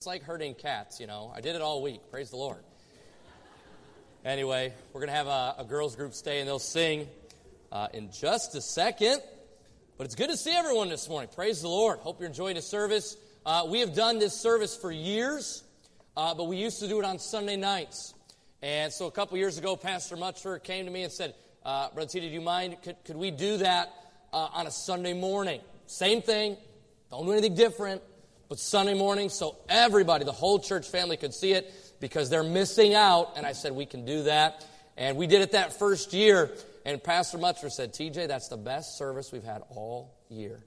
It's like herding cats, you know. I did it all week. Praise the Lord. Anyway, we're going to have a, a, girls' group stay and they'll sing uh, in just a second. But it's good to see everyone this morning. Praise the Lord. Hope you're enjoying the service. Uh, we have done this service for years, uh, but we used to do it on Sunday nights. And so a couple years ago, Pastor Mutcher came to me and said, uh, Brother T, do you mind? Could, could we do that uh, on a Sunday morning? Same thing. Don't do anything different but Sunday morning so everybody, the whole church family could see it because they're missing out. And I said, we can do that. And we did it that first year. And Pastor Mutcher said, TJ, that's the best service we've had all year.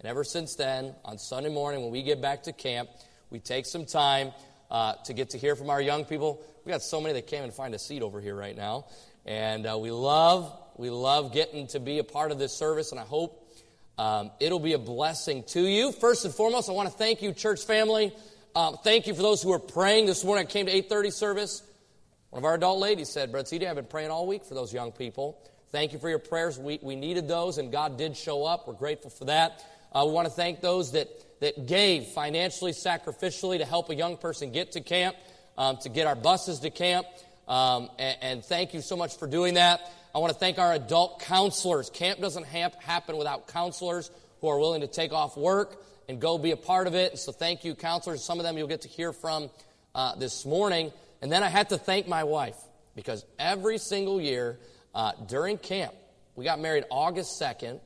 And ever since then, on Sunday morning when we get back to camp, we take some time uh, to get to hear from our young people. We got so many that came and find a seat over here right now. And uh, we love, we love getting to be a part of this service. And I hope um, it'll be a blessing to you. First and foremost, I want to thank you, church family. Um, thank you for those who are praying this morning. I came to 8:30 service. One of our adult ladies said, "Brother CD, I've been praying all week for those young people. Thank you for your prayers. We, we needed those, and God did show up. We're grateful for that. Uh, we want to thank those that that gave financially, sacrificially to help a young person get to camp, um, to get our buses to camp. Um, and, and thank you so much for doing that. I want to thank our adult counselors. Camp doesn't ha- happen without counselors who are willing to take off work and go be a part of it. So thank you, counselors. Some of them you'll get to hear from uh, this morning. And then I had to thank my wife because every single year uh, during camp, we got married August 2nd,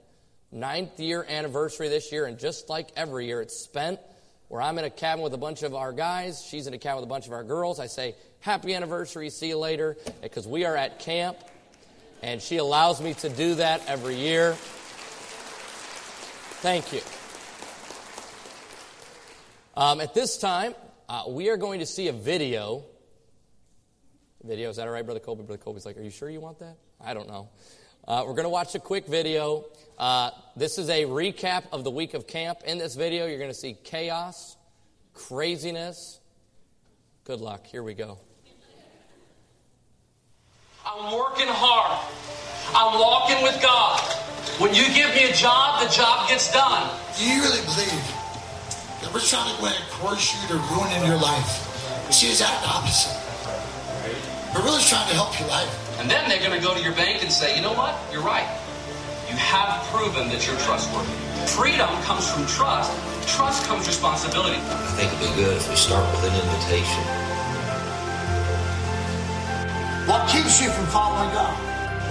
ninth year anniversary this year, and just like every year, it's spent where I'm in a cabin with a bunch of our guys, she's in a cabin with a bunch of our girls. I say, Happy anniversary, see you later, because we are at camp and she allows me to do that every year. Thank you. Um, at this time, uh, we are going to see a video. Video, is that all right, Brother Colby? Brother Colby's like, Are you sure you want that? I don't know. Uh, we're going to watch a quick video. Uh, this is a recap of the week of camp. In this video, you're going to see chaos, craziness. Good luck. Here we go. I'm working hard. I'm walking with God. When you give me a job, the job gets done. Do you really believe that we're trying to go and coerce you to ruining your life? See, it's that opposite. We're really trying to help your life. And then they're going to go to your bank and say, you know what? You're right. You have proven that you're trustworthy. Freedom comes from trust. Trust comes responsibility. I think it'd be good if we start with an invitation. What keeps you from following God?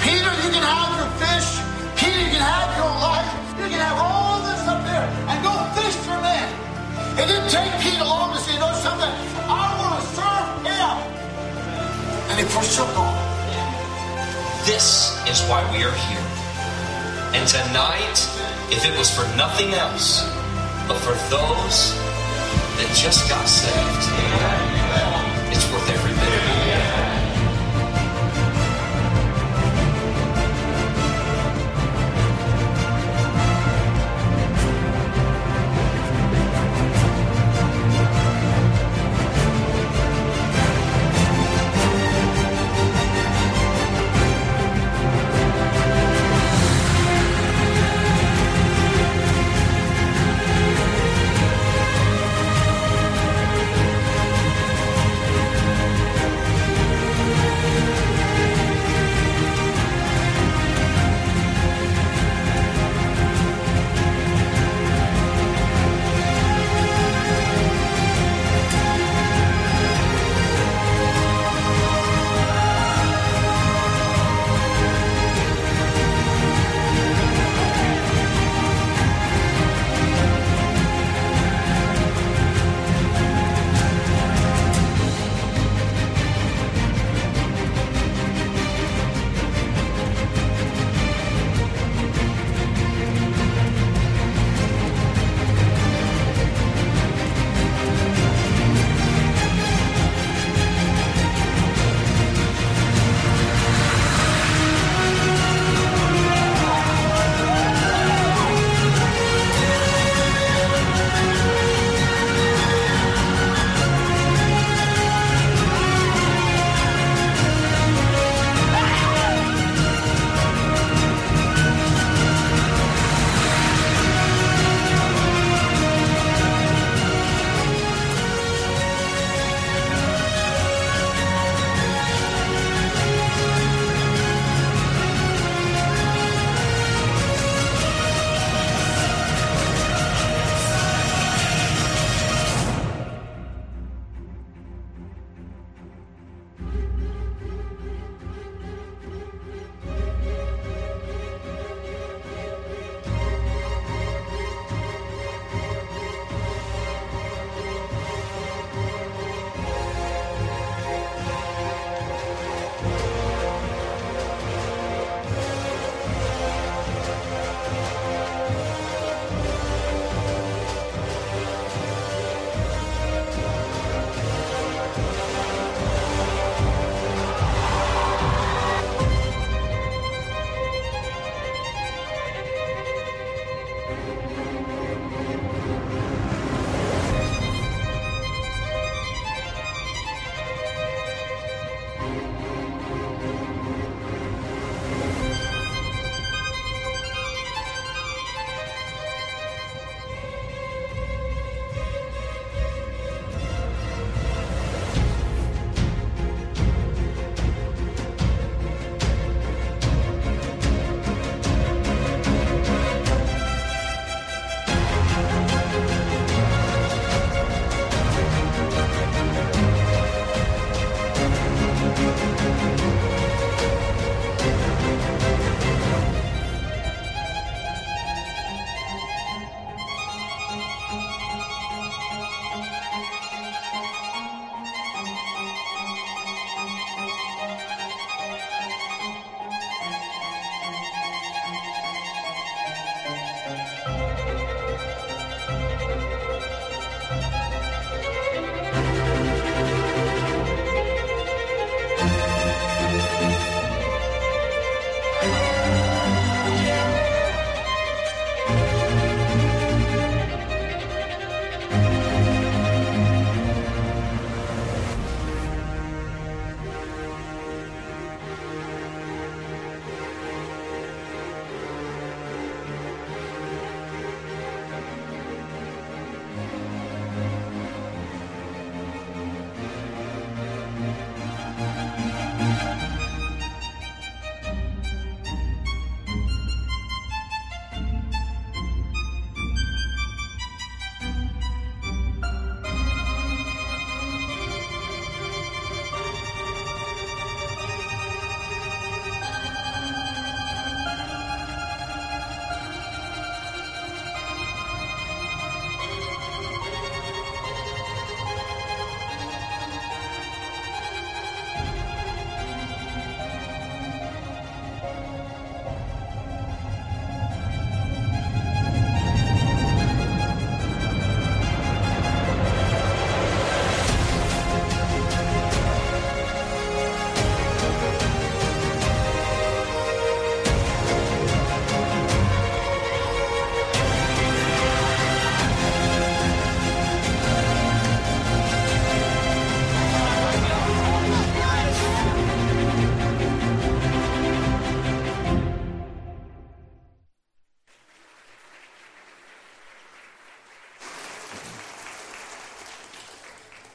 Peter, you can have your fish. Peter, you can have your life. You can have all this up there and go fish for men. It didn't take Peter long to say, you know something? I want to serve him. And he forsook all. This is why we are here. And tonight, if it was for nothing else, but for those that just got saved,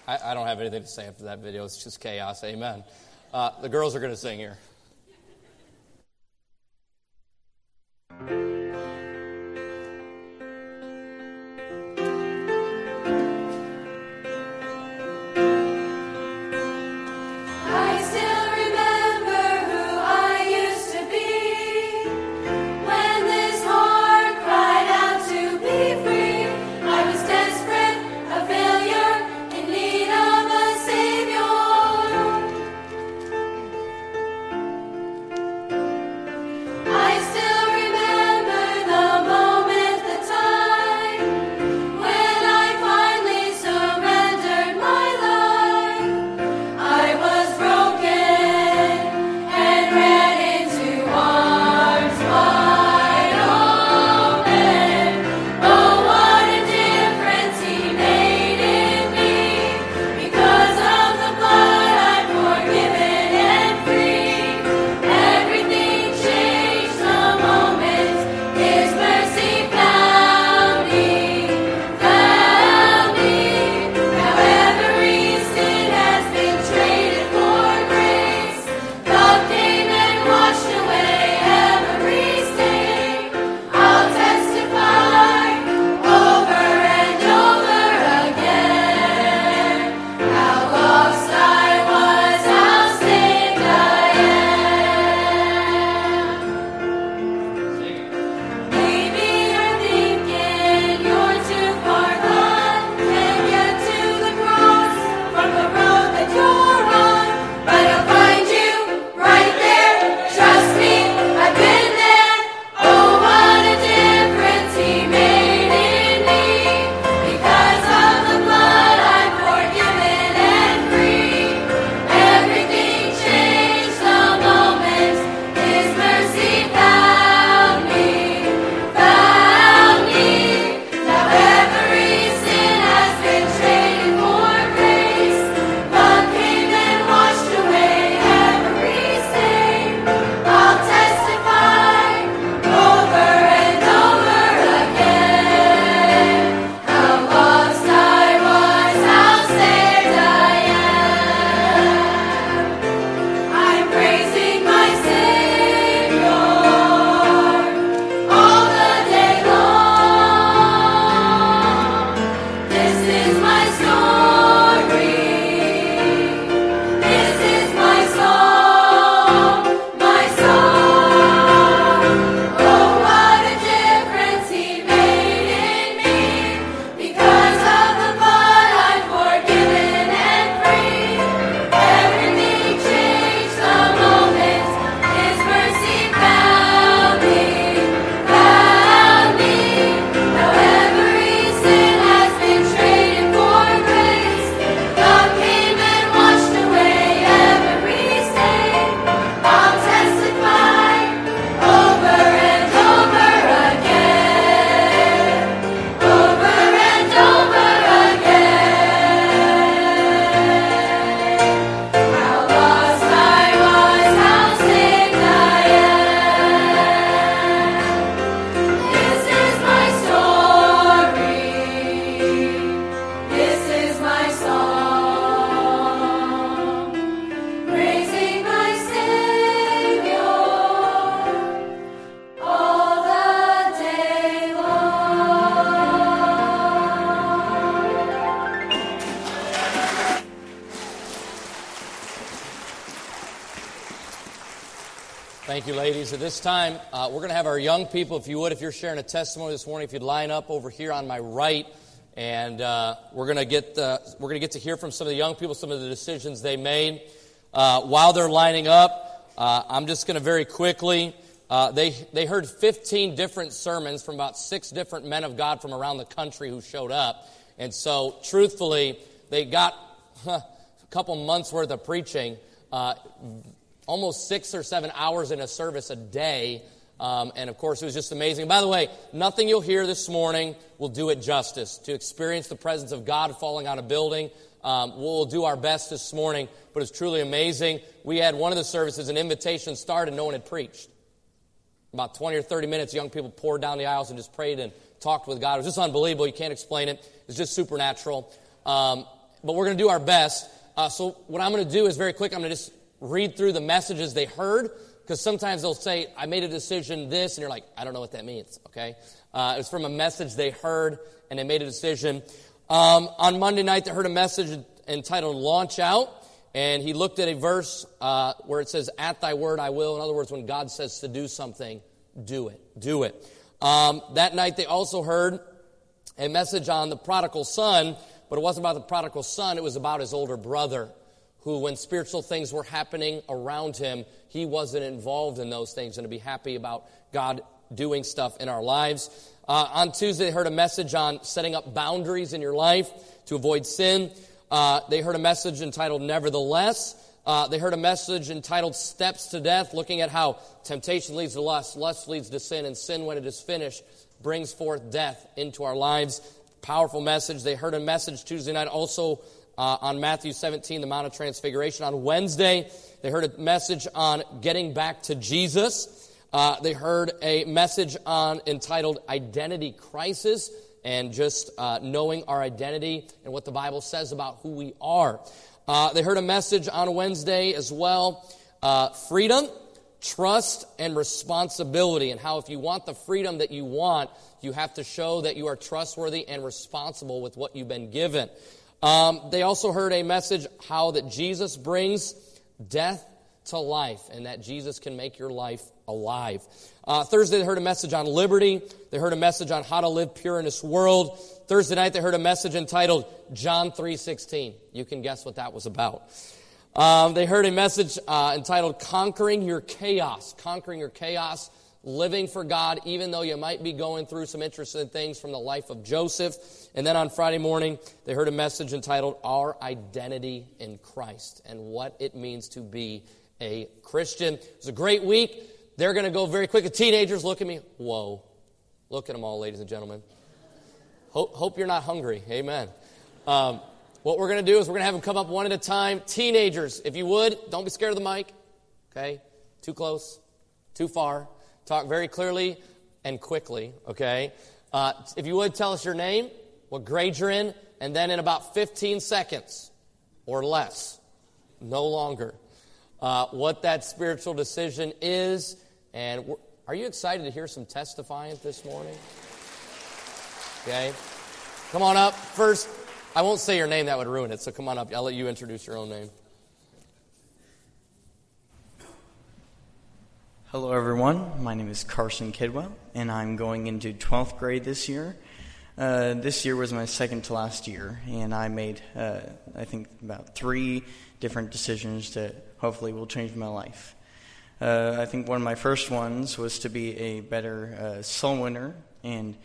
I, I, don't have anything to say after that video. It's just chaos. Amen. Uh, the girls are going to sing here. Young people, if you would, if you're sharing a testimony this morning, if you'd line up over here on my right, and uh, we're to get uh, we're to get to hear from some of the young people, some of the decisions they made. Uh, while they're lining up, uh, I'm just to very quickly. Uh, they they heard 15 different sermons from about six different men of God from around the country who showed up, and so truthfully, they got huh, a couple months worth of preaching almost six or seven hours in a service a day. Um, and of course, it was just amazing. By the way, nothing you'll hear this morning will do it justice. To experience the presence of God falling on a building, um, we'll do our best this morning, but it's truly amazing. We had one of the services, an invitation started, no one had preached. About 20 or 30 minutes, young people poured down the aisles and just prayed and talked with God. It was just unbelievable. You can't explain it. It's just supernatural. Um, but we're going to do our best. Uh, so what I'm going to do is very quick. I'm going to just read through the messages they heard because sometimes they'll say, "I made a decision this," and you're like, "I don't know what that means." Okay, uh, it was from a message they heard and they made a decision. Um, on Monday night, they heard a message entitled "Launch Out." And he looked at a verse uh, where it says, At thy word I will. In other words, when God says to do something, do it. Do it. Um, that night they also heard a message on the prodigal son, but it wasn't about the prodigal son, it was about his older brother, who, when spiritual things were happening around him, he wasn't involved in those things and to be happy about God doing stuff in our lives. Uh, on Tuesday, they heard a message on setting up boundaries in your life to avoid sin. Uh, they heard a message entitled Nevertheless. Uh, they heard a message entitled Steps to Death, looking at how temptation leads to lust, lust leads to sin, and sin, when it is finished, brings forth death into our lives. Powerful message. They heard a message Tuesday night also uh, on Matthew 17, the Mount of Transfiguration. On Wednesday, they heard a message on getting back to Jesus. Uh, they heard a message on entitled Identity Crisis and just uh, knowing our identity and what the Bible says about who we are. Uh, they heard a message on Wednesday as well uh, freedom, trust, and responsibility, and how if you want the freedom that you want, you have to show that you are trustworthy and responsible with what you've been given. Um, they also heard a message how that Jesus brings death to life and that Jesus can make your life alive. Uh, Thursday, they heard a message on liberty. They heard a message on how to live pure in this world. Thursday night, they heard a message entitled John 3.16. You can guess what that was about. Um, they heard a message uh, entitled Conquering Your Chaos. Conquering Your Chaos. Living for God, even though you might be going through some interesting things from the life of Joseph. And then on Friday morning, they heard a message entitled Our Identity in Christ and what it means to be a Christian. It was a great week. They're going to go very quick. The teenagers look at me. Whoa. Look at them all, ladies and gentlemen. Hope, hope you're not hungry. Amen. Um, what we're going to do is we're going to have them come up one at a time. Teenagers, if you would, don't be scared of the mic. Okay? Too close, too far. Talk very clearly and quickly. Okay? Uh, if you would, tell us your name, what grade you're in, and then in about 15 seconds or less, no longer, uh, what that spiritual decision is. And are you excited to hear some testifying this morning? Okay. Come on up. First, I won't say your name, that would ruin it. So come on up. I'll let you introduce your own name. Hello, everyone. My name is Carson Kidwell, and I'm going into 12th grade this year. Uh, this year was my second to last year, and I made, uh, I think, about three different decisions that hopefully will change my life. Uh, I think one of my first ones was to be a better uh, soul winner, and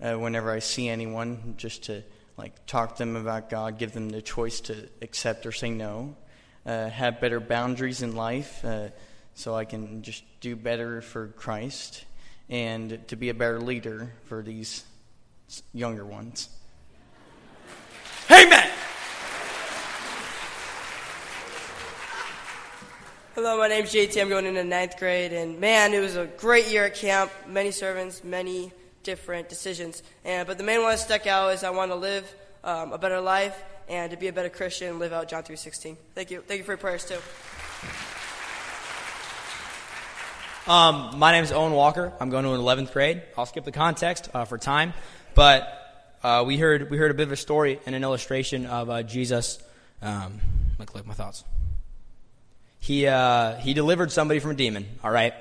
uh, whenever I see anyone, just to like talk to them about God, give them the choice to accept or say no, uh, have better boundaries in life, so I can just do better for Christ, and to be a better leader for these younger ones. Amen. Hello, my name's JT. I'm going into ninth grade, and man, it was a great year at camp. Many servants, many different decisions. And but the main one that stuck out is I want to live um, a better life and to be a better Christian and live out John 3:16. Thank you. Thank you for your prayers too. Um, my name is Owen Walker. I'm going to an 11th grade. I'll skip the context uh, for time, but uh, we heard we heard a bit of a story and an illustration of uh, Jesus. Um, me collect my thoughts he, uh, he delivered somebody from a demon, all right?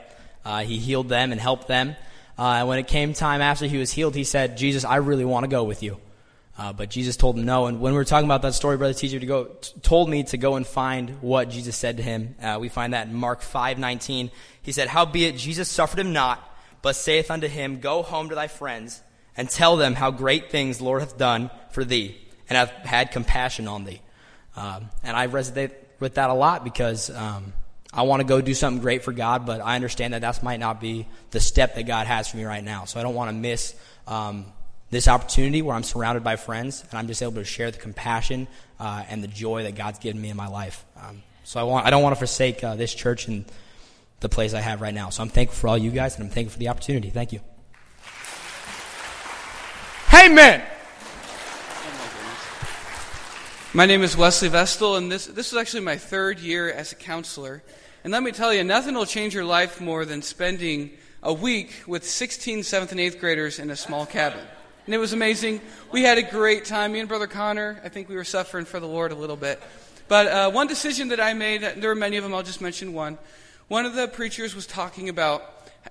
Uh, he healed them and helped them. Uh, and when it came time after he was healed, he said, Jesus, I really want to go with you. Uh, but Jesus told him no. And when we were talking about that story, brother teacher to go, t- told me to go and find what Jesus said to him. Uh, we find that in Mark 5:19. He said, "Howbeit Jesus suffered him not, but saith unto him, Go home to thy friends and tell them how great things the Lord hath done for thee, and hath had compassion on thee." Um, and I resonate with that a lot because um, I want to go do something great for God, but I understand that that might not be the step that God has for me right now. So I don't want to miss um, this opportunity where I'm surrounded by friends and I'm just able to share the compassion uh, and the joy that God's given me in my life. Um, so I want I don't want to forsake uh, this church and the place I have right now. So I'm thankful for all you guys and I'm thankful for the opportunity. Thank you. Amen. My name is Wesley Vestal, and this, this is actually my third year as a counselor. And let me tell you, nothing will change your life more than spending a week with 16 7th and 8th graders in a small cabin. And it was amazing. We had a great time. Me and Brother Connor, I think we were suffering for the Lord a little bit. But uh, one decision that I made, there were many of them, I'll just mention one. One of the preachers was talking about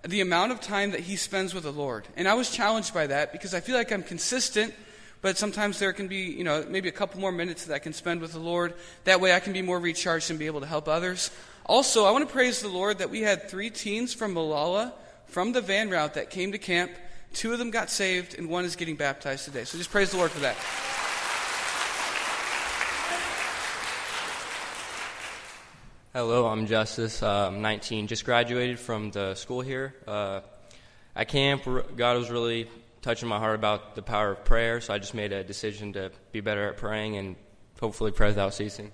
the amount of time that he spends with the Lord. And I was challenged by that because I feel like I'm consistent but sometimes there can be, you know, maybe a couple more minutes that I can spend with the Lord. That way I can be more recharged and be able to help others. Also, I want to praise the Lord that we had three teens from Malala from the van route that came to camp. Two of them got saved, and one is getting baptized today. So just praise the Lord for that. Hello, I'm Justice. Uh, I'm 19. Just graduated from the school here. Uh, at camp, God was really touching my heart about the power of prayer, so I just made a decision to be better at praying and hopefully pray without ceasing.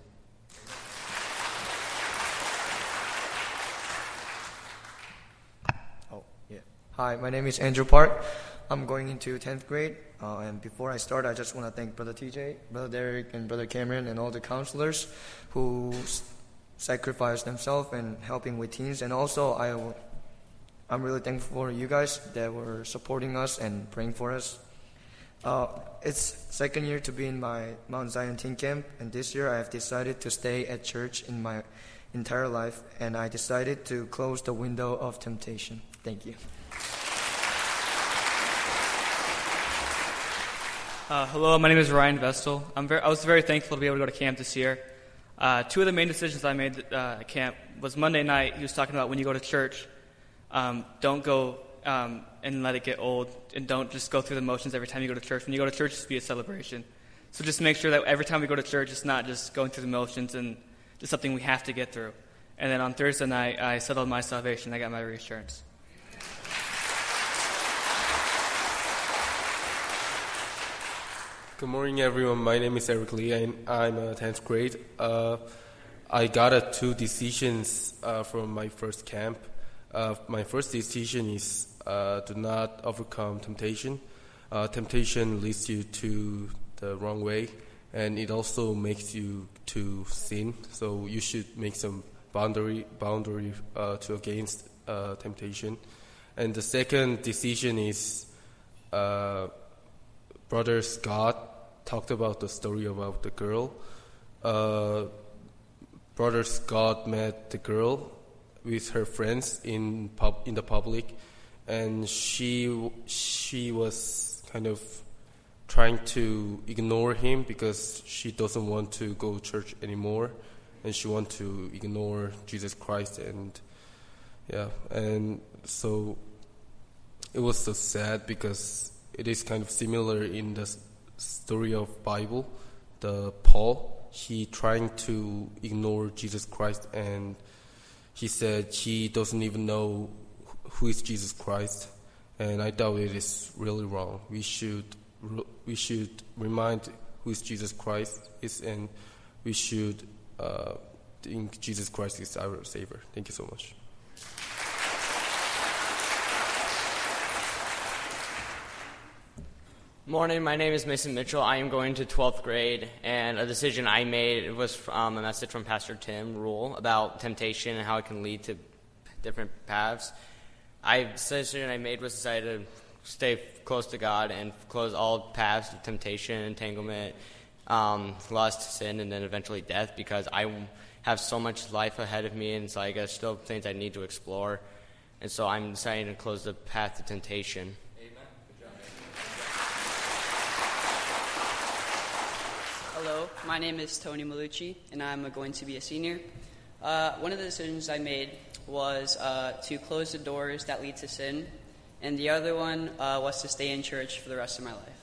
Oh, yeah. Hi, my name is Andrew Park. I'm going into 10th grade. Uh, and before I start, I just want to thank Brother TJ, Brother Derek, and Brother Cameron, and all the counselors who sacrificed themselves in helping with teens. And also, I I'm really thankful for you guys that were supporting us and praying for us. Uh, it's second year to be in my Mount Zion teen camp, and this year I have decided to stay at church in my entire life, and I decided to close the window of temptation. Thank you. Uh, hello, my name is Ryan Vestal. Very, i was very thankful to be able to go to camp this year. Uh, two of the main decisions I made uh, at camp was Monday night. He was talking about when you go to church, um, don't go um, and let it get old, and don't just go through the motions every time you go to church. When you go to church, just be a celebration. So just make sure that every time we go to church, it's not just going through the motions and just something we have to get through. And then on Thursday night, I settled my salvation. I got my reassurance. Good morning, everyone. My name is Eric Lee, and I'm a 10th grade. Uh, I got uh, two decisions uh, from my first camp. Uh, my first decision is uh, do not overcome temptation. Uh, temptation leads you to the wrong way, and it also makes you to sin. So you should make some boundary boundary to against temptation. And the second decision is Brother Scott talked about the story about the girl. Uh, brother Scott met the girl with her friends in pub, in the public, and she she was kind of trying to ignore him because she doesn't want to go to church anymore, and she want to ignore Jesus Christ and yeah, and so it was so sad because it is kind of similar in the story of Bible, the Paul he trying to ignore Jesus Christ and he said he doesn't even know who is Jesus Christ, and I doubt it is really wrong. We should we should remind who is Jesus Christ is, and we should uh, think Jesus Christ is our Savior. Thank you so much. Morning, my name is Mason Mitchell. I am going to 12th grade, and a decision I made was um, a message from Pastor Tim Rule about temptation and how it can lead to different paths. I decision I made was decided to stay close to God and close all paths of temptation, entanglement, um, lust, sin, and then eventually death because I have so much life ahead of me, and so I guess still things I need to explore. And so I'm deciding to close the path to temptation. Hello, my name is Tony Malucci, and I'm going to be a senior. Uh, one of the decisions I made was uh, to close the doors that lead to sin, and the other one uh, was to stay in church for the rest of my life.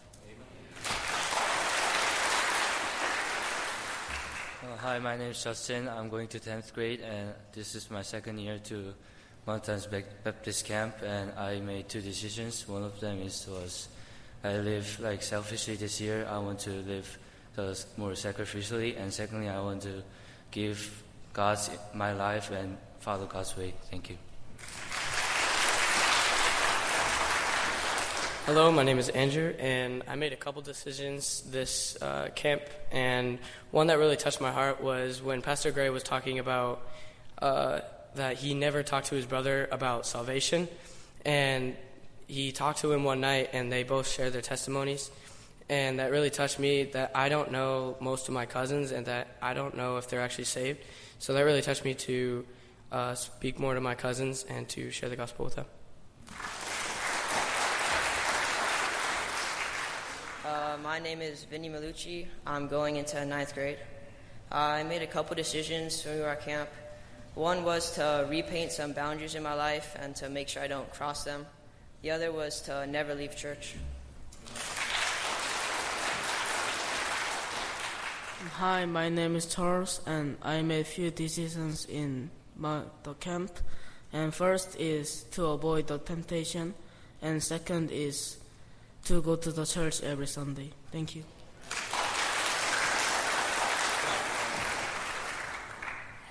Hi, my name is Justin. I'm going to 10th grade, and this is my second year to Mountains Baptist Camp, and I made two decisions. One of them is was I live like selfishly this year. I want to live more sacrificially, and secondly, I want to give God my life and follow God's way. Thank you. Hello, my name is Andrew, and I made a couple decisions this uh, camp, and one that really touched my heart was when Pastor Gray was talking about uh, that he never talked to his brother about salvation, and he talked to him one night, and they both shared their testimonies, and that really touched me. That I don't know most of my cousins, and that I don't know if they're actually saved, so that really touched me to uh, speak more to my cousins and to share the gospel with them. Uh, my name is Vinny Malucci. I'm going into ninth grade. I made a couple decisions through our camp. One was to repaint some boundaries in my life and to make sure I don't cross them. The other was to never leave church. Hi, my name is Charles, and I made a few decisions in my, the camp. And first is to avoid the temptation, and second is to go to the church every Sunday. Thank you.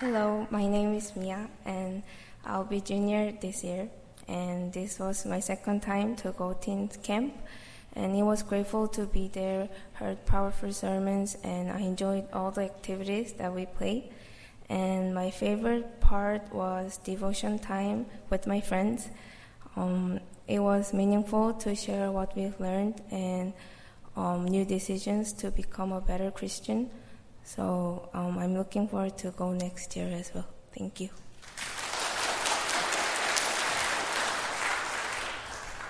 Hello, my name is Mia, and I'll be junior this year. And this was my second time to go teens camp, and it was grateful to be there. Heard powerful sermons, and I enjoyed all the activities that we played. And my favorite part was devotion time with my friends. Um, it was meaningful to share what we've learned and um, new decisions to become a better Christian. So um, I'm looking forward to go next year as well. Thank you.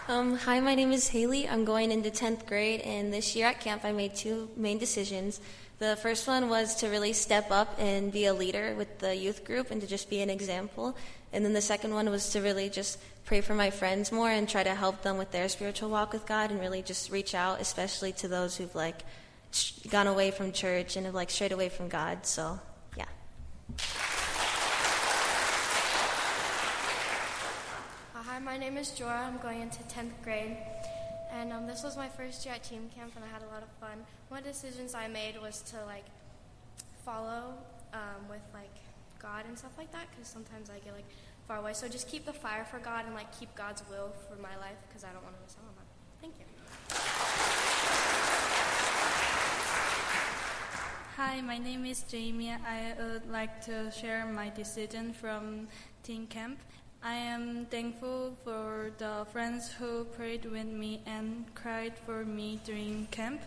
Um, hi, my name is Haley. I'm going into 10th grade, and this year at camp I made two main decisions. The first one was to really step up and be a leader with the youth group and to just be an example. And then the second one was to really just pray for my friends more and try to help them with their spiritual walk with God and really just reach out, especially to those who've like gone away from church and have like strayed away from God. So, yeah. Hi, my name is Jora. I'm going into 10th grade. And um, this was my first year at teen camp, and I had a lot of fun. One of the decisions I made was to like follow um, with like God and stuff like that, because sometimes I get like far away. So just keep the fire for God and like keep God's will for my life, because I don't want to miss out on that. Thank you. Hi, my name is Jamie. I would like to share my decision from teen camp. I am thankful for the friends who prayed with me and cried for me during camp.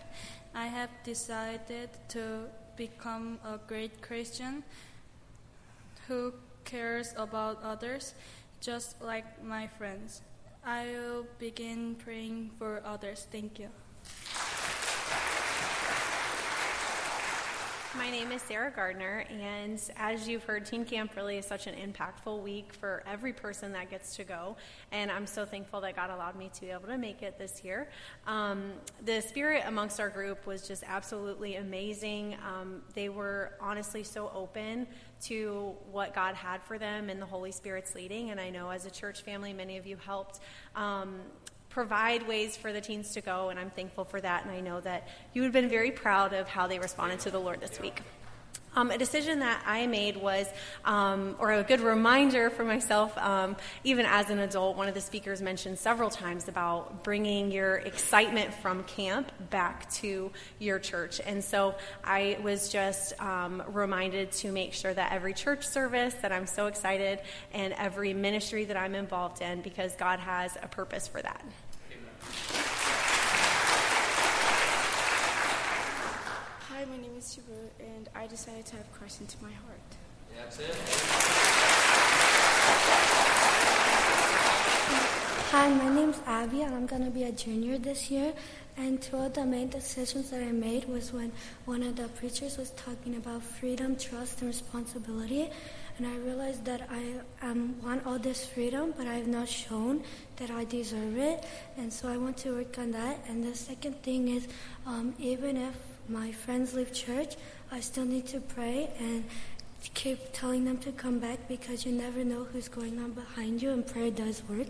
I have decided to become a great Christian who cares about others just like my friends. I will begin praying for others. Thank you. My name is Sarah Gardner, and as you've heard, Teen Camp really is such an impactful week for every person that gets to go. And I'm so thankful that God allowed me to be able to make it this year. Um, the spirit amongst our group was just absolutely amazing. Um, they were honestly so open to what God had for them and the Holy Spirit's leading. And I know as a church family, many of you helped. Um, provide ways for the teens to go, and I'm thankful for that. And I know that you have been very proud of how they responded to the Lord this week. Um, a decision that I made was, um, or a good reminder for myself, um, even as an adult. One of the speakers mentioned several times about bringing your excitement from camp back to your church. And so I was just um, reminded to make sure that every church service that I'm so excited and every ministry that I'm involved in, because God has a purpose for that. Hi, my name is Subaru, and I decided to have Christ into my heart. That's it. Hi, my name's Abby, and I'm going to be a junior this year. And two of the main decisions that I made was when one of the preachers was talking about freedom, trust, and responsibility. And I realized that I um, want all this freedom, but I have not shown that I deserve it. And so I want to work on that. And the second thing is, um, even if my friends leave church, I still need to pray and keep telling them to come back because you never know who's going on behind you, and prayer does work.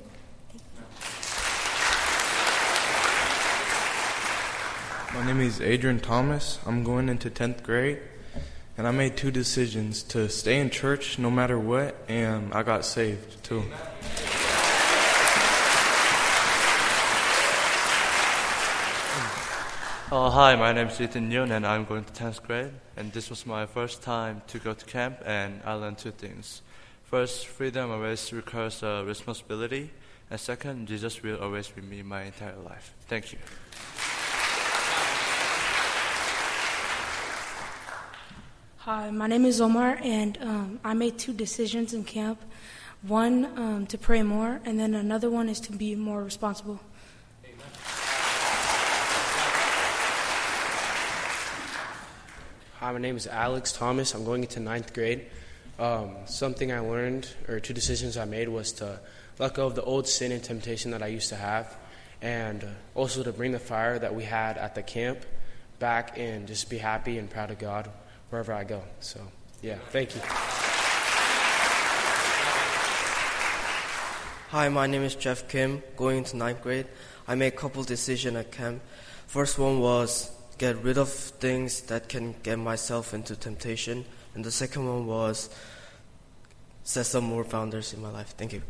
My name is Adrian Thomas. I'm going into 10th grade, and I made two decisions to stay in church no matter what, and I got saved too. Uh, hi, my name is Ethan Yun, and I'm going to 10th grade. And this was my first time to go to camp, and I learned two things. First, freedom always requires uh, responsibility, and second, Jesus will always be me my entire life. Thank you. Hi, my name is Omar, and um, I made two decisions in camp. One um, to pray more, and then another one is to be more responsible. Hi, my name is Alex Thomas. I'm going into ninth grade. Um, something I learned, or two decisions I made, was to let go of the old sin and temptation that I used to have, and also to bring the fire that we had at the camp back and just be happy and proud of God wherever I go. So, yeah, thank you. Hi, my name is Jeff Kim, going into ninth grade. I made a couple decisions at camp. First one was get rid of things that can get myself into temptation. And the second one was set some more founders in my life. Thank you.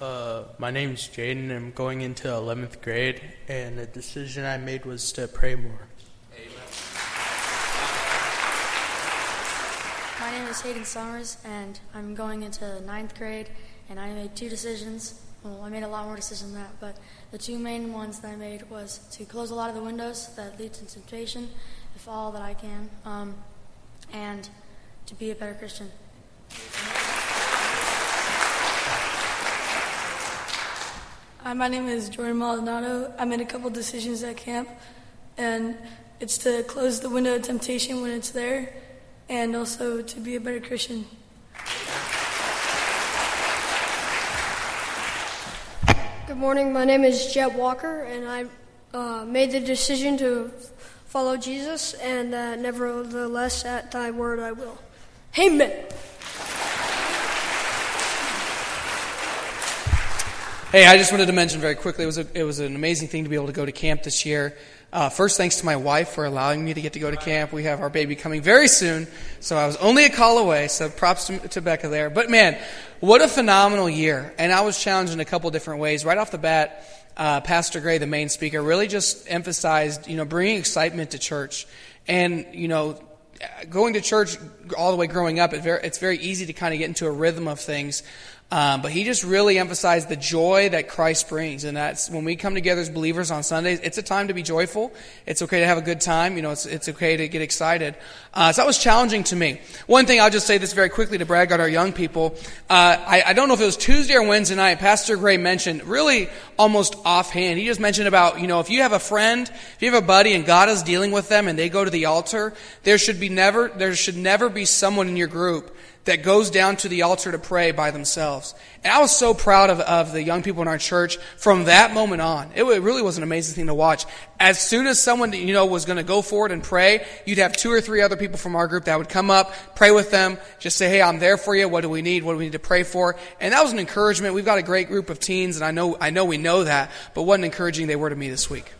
Uh, my name is Jaden. I'm going into 11th grade, and the decision I made was to pray more. My name is Hayden Summers, and I'm going into ninth grade, and I made two decisions. Well, I made a lot more decisions than that, but the two main ones that I made was to close a lot of the windows that lead to temptation, if all that I can, um, and to be a better Christian. Hi, my name is Jordan Maldonado. I made a couple decisions at camp, and it's to close the window of temptation when it's there, and also to be a better Christian. Good morning. My name is Jet Walker, and I uh, made the decision to follow Jesus, and uh, nevertheless, at thy word I will. Amen. Hey, I just wanted to mention very quickly it was, a, it was an amazing thing to be able to go to camp this year. Uh, first, thanks to my wife for allowing me to get to go to camp. We have our baby coming very soon, so I was only a call away, so props to, to Becca there. But man, what a phenomenal year. And I was challenged in a couple different ways. Right off the bat, uh, Pastor Gray, the main speaker, really just emphasized, you know, bringing excitement to church. And, you know, going to church all the way growing up, it's very easy to kind of get into a rhythm of things. Um, but he just really emphasized the joy that Christ brings. And that's when we come together as believers on Sundays, it's a time to be joyful. It's okay to have a good time. You know, it's, it's okay to get excited. Uh, so that was challenging to me. One thing, I'll just say this very quickly to brag on our young people. Uh, I, I don't know if it was Tuesday or Wednesday night, Pastor Gray mentioned, really almost offhand, he just mentioned about, you know, if you have a friend, if you have a buddy and God is dealing with them and they go to the altar, there should be never, there should never be someone in your group that goes down to the altar to pray by themselves. And I was so proud of, of the young people in our church from that moment on. It, it really was an amazing thing to watch. As soon as someone, you know, was going to go forward and pray, you'd have two or three other people from our group that would come up, pray with them, just say, hey, I'm there for you. What do we need? What do we need to pray for? And that was an encouragement. We've got a great group of teens, and I know, I know we know that, but what an encouraging they were to me this week.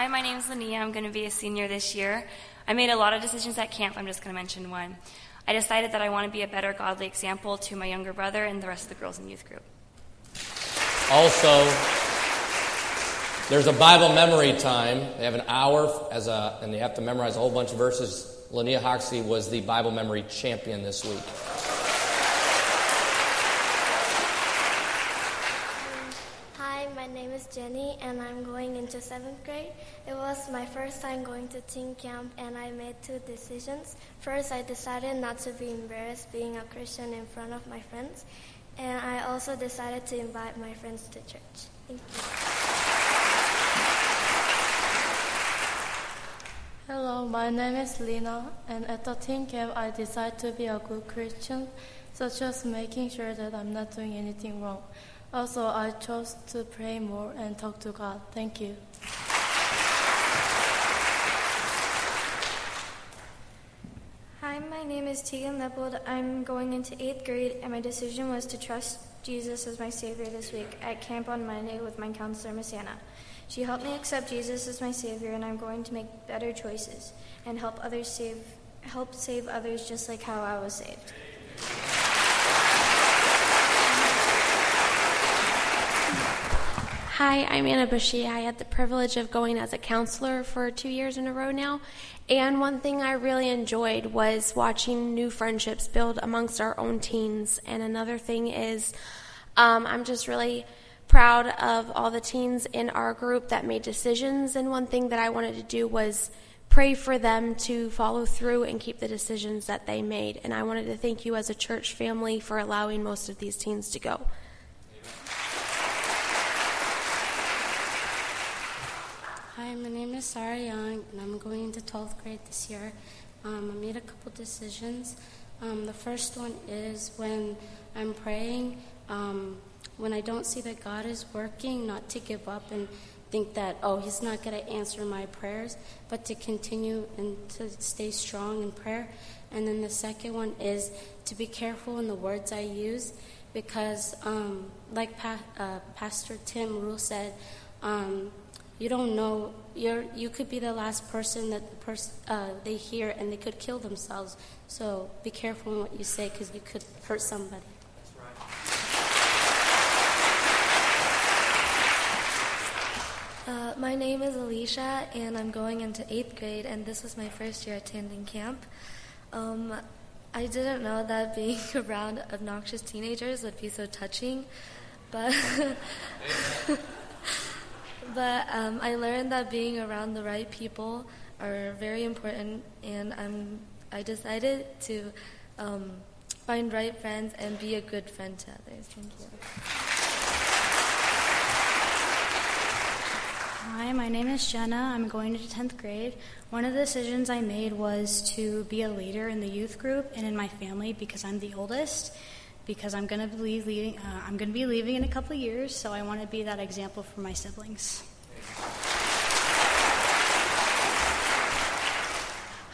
Hi, my name is Lania. I'm going to be a senior this year. I made a lot of decisions at camp. I'm just going to mention one. I decided that I want to be a better godly example to my younger brother and the rest of the girls in youth group. Also, there's a Bible memory time. They have an hour as a, and they have to memorize a whole bunch of verses. Lania Hoxie was the Bible memory champion this week. Hi, my name is Jenny, and I'm going into seventh grade. It was my first time going to teen camp, and I made two decisions. First, I decided not to be embarrassed being a Christian in front of my friends, and I also decided to invite my friends to church. Thank you. Hello, my name is Lina, and at the teen camp, I decided to be a good Christian, such as making sure that I'm not doing anything wrong. Also, I chose to pray more and talk to God. Thank you. Hi, my name is Tegan Leppold. I'm going into eighth grade, and my decision was to trust Jesus as my Savior this week at camp on Monday with my counselor, Miss Anna. She helped me accept Jesus as my Savior, and I'm going to make better choices and help others save, help save others just like how I was saved. Hi, I'm Anna Bushy. I had the privilege of going as a counselor for two years in a row now. And one thing I really enjoyed was watching new friendships build amongst our own teens. And another thing is, um, I'm just really proud of all the teens in our group that made decisions. And one thing that I wanted to do was pray for them to follow through and keep the decisions that they made. And I wanted to thank you as a church family for allowing most of these teens to go. Hi, my name is Sarah Young, and I'm going into 12th grade this year. Um, I made a couple decisions. Um, the first one is when I'm praying, um, when I don't see that God is working, not to give up and think that, oh, He's not going to answer my prayers, but to continue and to stay strong in prayer. And then the second one is to be careful in the words I use because, um, like pa- uh, Pastor Tim Rule said, um, you don't know. You're you could be the last person that the person uh, they hear and they could kill themselves. So be careful in what you say because you could hurt somebody. Uh, my name is Alicia, and I'm going into eighth grade, and this was my first year attending camp. Um, I didn't know that being around obnoxious teenagers would be so touching, but but um, I learned that being around the right people are very important, and I'm I decided to um, find right friends and be a good friend to others. Thank you. Hi, my name is Jenna. I'm going to 10th grade. One of the decisions I made was to be a leader in the youth group and in my family because I'm the oldest. Because I'm going to be leaving, uh, I'm going to be leaving in a couple of years, so I want to be that example for my siblings.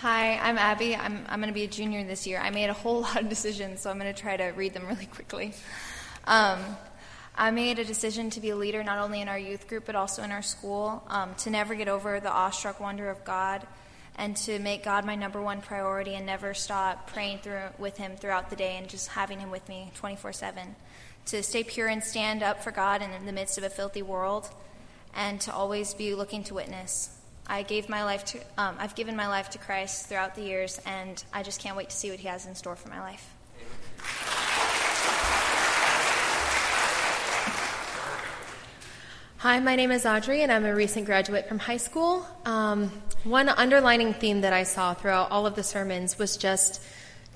Hi, I'm Abby. I'm, I'm going to be a junior this year. I made a whole lot of decisions, so I'm going to try to read them really quickly. Um, I made a decision to be a leader not only in our youth group but also in our school, um, to never get over the awestruck wonder of God, and to make God my number one priority and never stop praying through with Him throughout the day and just having Him with me 24 7. To stay pure and stand up for God in the midst of a filthy world, and to always be looking to witness. I gave my life to, um, I've given my life to Christ throughout the years, and I just can't wait to see what He has in store for my life. Hi, my name is Audrey, and I'm a recent graduate from high school. Um, one underlining theme that I saw throughout all of the sermons was just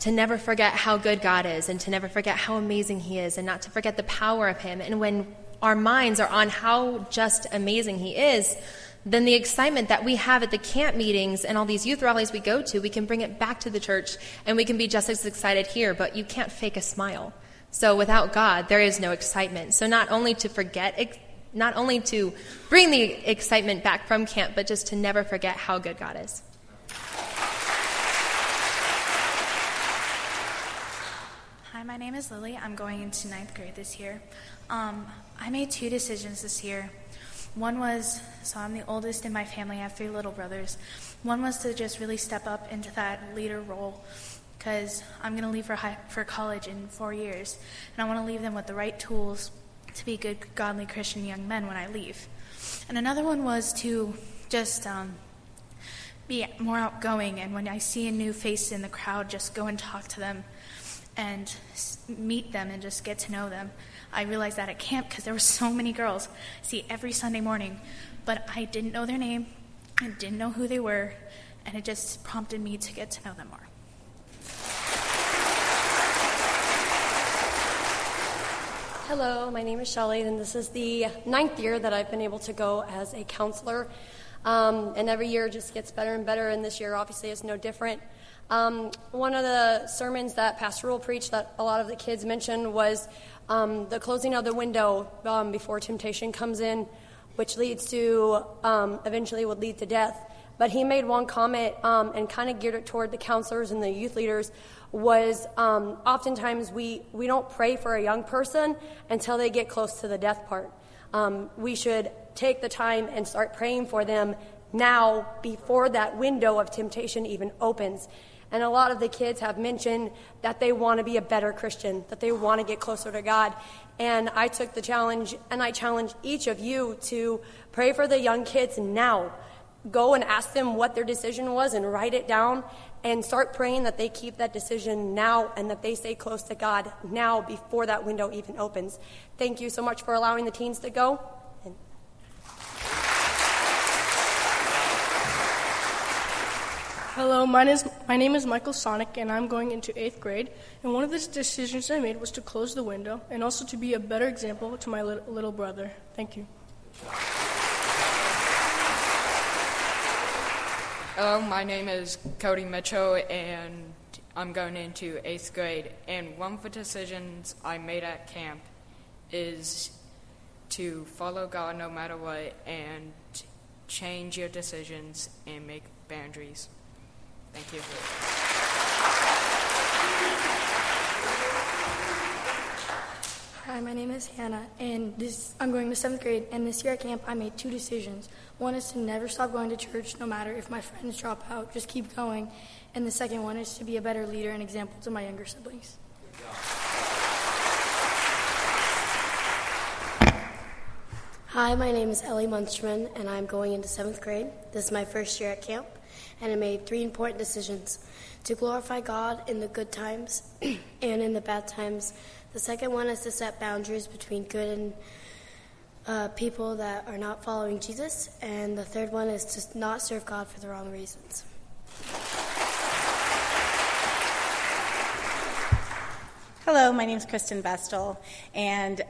to never forget how good God is, and to never forget how amazing He is, and not to forget the power of Him. And when our minds are on how just amazing He is, then the excitement that we have at the camp meetings and all these youth rallies we go to, we can bring it back to the church, and we can be just as excited here, but you can't fake a smile. So without God, there is no excitement. So not only to forget not only to bring the excitement back from camp, but just to never forget how good God is. Hi, my name is Lily. I'm going into ninth grade this year. Um, I made two decisions this year. One was, so I'm the oldest in my family, I have three little brothers. One was to just really step up into that leader role because I'm going to leave for, high, for college in four years, and I want to leave them with the right tools to be good, godly Christian young men when I leave. And another one was to just um, be more outgoing, and when I see a new face in the crowd, just go and talk to them and meet them and just get to know them. I realized that at camp because there were so many girls I see every Sunday morning, but I didn't know their name, I didn't know who they were, and it just prompted me to get to know them more. Hello, my name is Shelly, and this is the ninth year that I've been able to go as a counselor. Um, and every year just gets better and better, and this year obviously is no different. Um, one of the sermons that Pastor Rule preached that a lot of the kids mentioned was um, the closing of the window um, before temptation comes in, which leads to um, eventually would lead to death. But he made one comment um, and kind of geared it toward the counselors and the youth leaders was um, oftentimes we, we don't pray for a young person until they get close to the death part. Um, we should take the time and start praying for them now before that window of temptation even opens. And a lot of the kids have mentioned that they want to be a better Christian, that they want to get closer to God. And I took the challenge, and I challenge each of you to pray for the young kids now. Go and ask them what their decision was and write it down and start praying that they keep that decision now and that they stay close to God now before that window even opens. Thank you so much for allowing the teens to go. Hello, my name, is, my name is Michael Sonic, and I'm going into eighth grade. And one of the decisions I made was to close the window and also to be a better example to my little, little brother. Thank you. Hello, my name is Cody Mitchell, and I'm going into eighth grade. And one of the decisions I made at camp is to follow God no matter what and change your decisions and make boundaries. Thank you. Hi, my name is Hannah, and this I'm going to seventh grade. And this year at camp, I made two decisions. One is to never stop going to church, no matter if my friends drop out. Just keep going. And the second one is to be a better leader and example to my younger siblings. Hi, my name is Ellie Munsterman, and I'm going into seventh grade. This is my first year at camp and I made three important decisions to glorify God in the good times and in the bad times. The second one is to set boundaries between good and uh, people that are not following Jesus. And the third one is to not serve God for the wrong reasons. Hello, my name is Kristen Vestal, and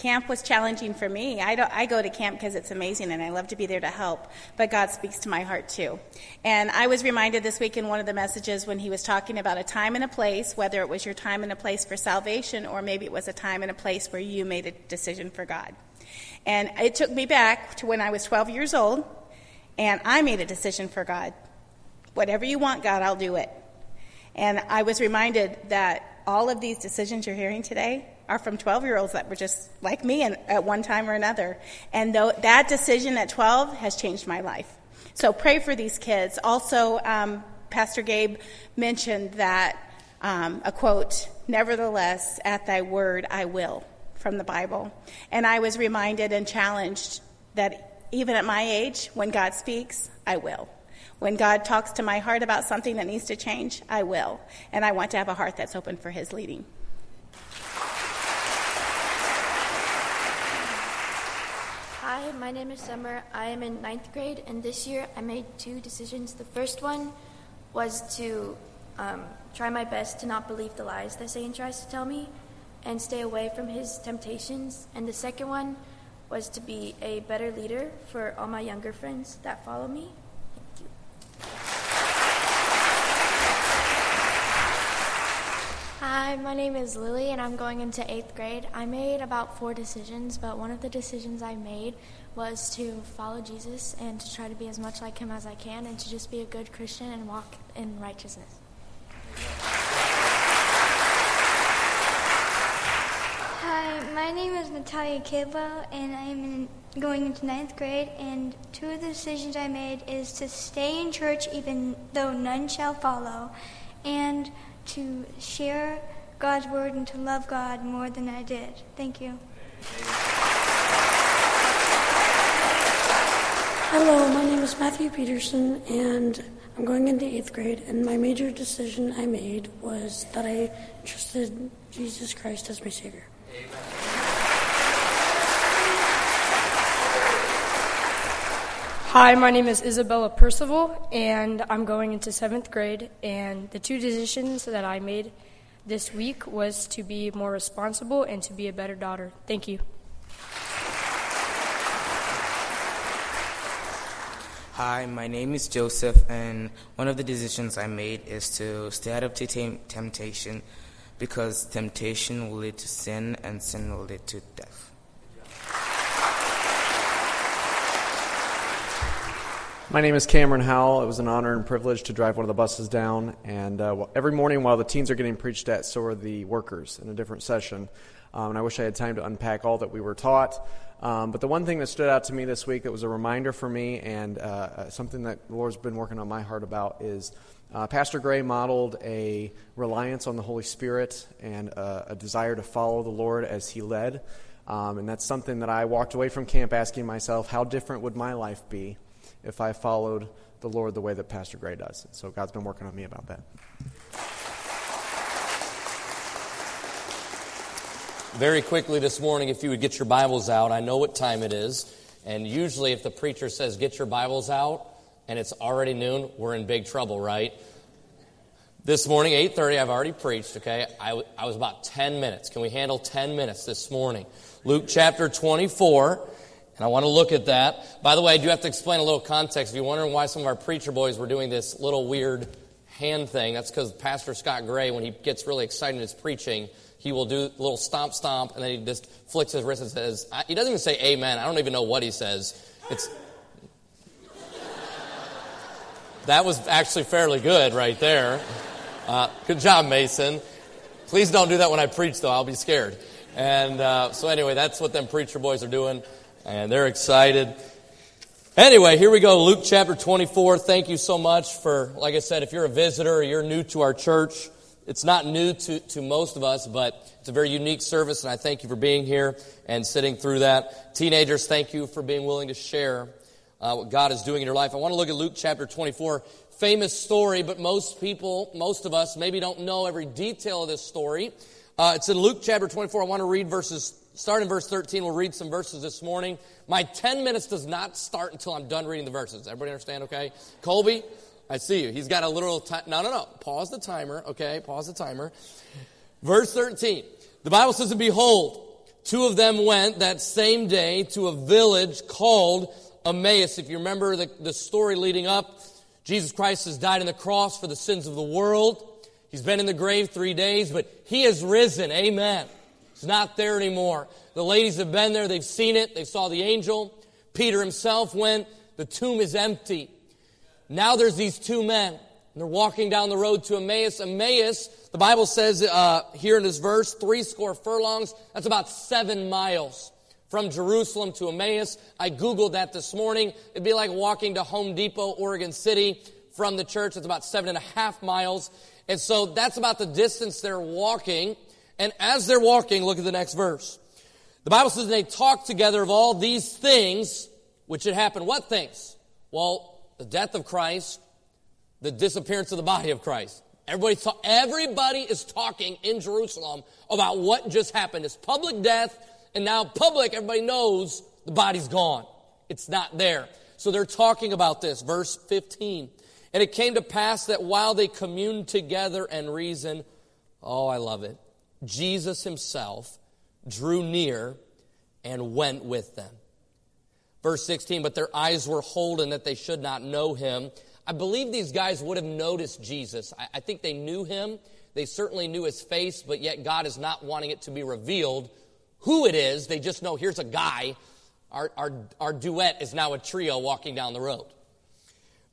camp was challenging for me. I, I go to camp because it's amazing and I love to be there to help, but God speaks to my heart too. And I was reminded this week in one of the messages when he was talking about a time and a place, whether it was your time and a place for salvation or maybe it was a time and a place where you made a decision for God. And it took me back to when I was 12 years old and I made a decision for God. Whatever you want, God, I'll do it. And I was reminded that all of these decisions you're hearing today are from 12 year olds that were just like me and, at one time or another. And though, that decision at 12 has changed my life. So pray for these kids. Also, um, Pastor Gabe mentioned that um, a quote, Nevertheless, at thy word I will, from the Bible. And I was reminded and challenged that even at my age, when God speaks, I will. When God talks to my heart about something that needs to change, I will. And I want to have a heart that's open for His leading. Hi, my name is Summer. I am in ninth grade, and this year I made two decisions. The first one was to um, try my best to not believe the lies that Satan tries to tell me and stay away from his temptations. And the second one was to be a better leader for all my younger friends that follow me. Hi, my name is Lily, and I'm going into eighth grade. I made about four decisions, but one of the decisions I made was to follow Jesus and to try to be as much like him as I can and to just be a good Christian and walk in righteousness. Hi, my name is Natalia Kidwell, and I'm in, going into ninth grade. And two of the decisions I made is to stay in church even though none shall follow, and to share God's word and to love God more than I did. Thank you. Hello, my name is Matthew Peterson, and I'm going into eighth grade. And my major decision I made was that I trusted Jesus Christ as my Savior. Hi, my name is Isabella Percival, and I'm going into seventh grade. And the two decisions that I made this week was to be more responsible and to be a better daughter. Thank you. Hi, my name is Joseph, and one of the decisions I made is to stay out of temptation because temptation will lead to sin, and sin will lead to death. My name is Cameron Howell. It was an honor and privilege to drive one of the buses down. And uh, every morning while the teens are getting preached at, so are the workers in a different session. Um, and I wish I had time to unpack all that we were taught. Um, but the one thing that stood out to me this week that was a reminder for me and uh, uh something that the Lord's been working on my heart about is Uh, Pastor Gray modeled a reliance on the Holy Spirit and a, a desire to follow the Lord as he led. Um, and that's something that I walked away from camp asking myself, how different would my life be if I followed the Lord the way that Pastor Gray does? So God's been working on me about that. Very quickly this morning, if you would get your Bibles out, I know what time it is. And usually, if the preacher says, get your Bibles out, and it's already noon, we're in big trouble, right? This morning, 8.30, I've already preached, okay? I, I was about 10 minutes. Can we handle 10 minutes this morning? Luke chapter 24, and I want to look at that. By the way, I do have to explain a little context. If you're wondering why some of our preacher boys were doing this little weird hand thing, that's because Pastor Scott Gray, when he gets really excited in his preaching, he will do a little stomp stomp, and then he just flicks his wrist and says, he doesn't even say amen. I don't even know what he says. It's, that was actually fairly good right there. Uh, good job, Mason. Please don't do that when I preach, though. I'll be scared. And uh, so, anyway, that's what them preacher boys are doing, and they're excited. Anyway, here we go. Luke chapter 24. Thank you so much for, like I said, if you're a visitor or you're new to our church, it's not new to, to most of us, but it's a very unique service, and I thank you for being here and sitting through that. Teenagers, thank you for being willing to share uh, what God is doing in your life. I want to look at Luke chapter 24. Famous story, but most people, most of us, maybe don't know every detail of this story. Uh, it's in Luke chapter 24. I want to read verses, start in verse 13. We'll read some verses this morning. My 10 minutes does not start until I'm done reading the verses. Everybody understand, okay? Colby, I see you. He's got a little time. No, no, no. Pause the timer, okay? Pause the timer. Verse 13. The Bible says, And behold, two of them went that same day to a village called Emmaus. If you remember the, the story leading up, Jesus Christ has died on the cross for the sins of the world. He's been in the grave three days, but he has risen. Amen. He's not there anymore. The ladies have been there. They've seen it. They saw the angel. Peter himself went. The tomb is empty. Now there's these two men. And they're walking down the road to Emmaus. Emmaus, the Bible says uh, here in this verse, three score furlongs. That's about seven miles from Jerusalem to Emmaus. I Googled that this morning. It'd be like walking to Home Depot, Oregon City from the church. It's about seven and a half miles. And so that's about the distance they're walking. And as they're walking, look at the next verse. The Bible says they talked together of all these things which had happened. What things? Well, the death of Christ, the disappearance of the body of Christ. Everybody's ta- everybody is talking in Jerusalem about what just happened. It's public death and now public, everybody knows the body's gone. It's not there. So they're talking about this. Verse 15. And it came to pass that while they communed together and reasoned, oh, I love it, Jesus himself drew near and went with them. Verse 16, but their eyes were holden that they should not know him. I believe these guys would have noticed Jesus. I, I think they knew him. They certainly knew his face, but yet God is not wanting it to be revealed who it is. They just know here's a guy. Our, our, our duet is now a trio walking down the road.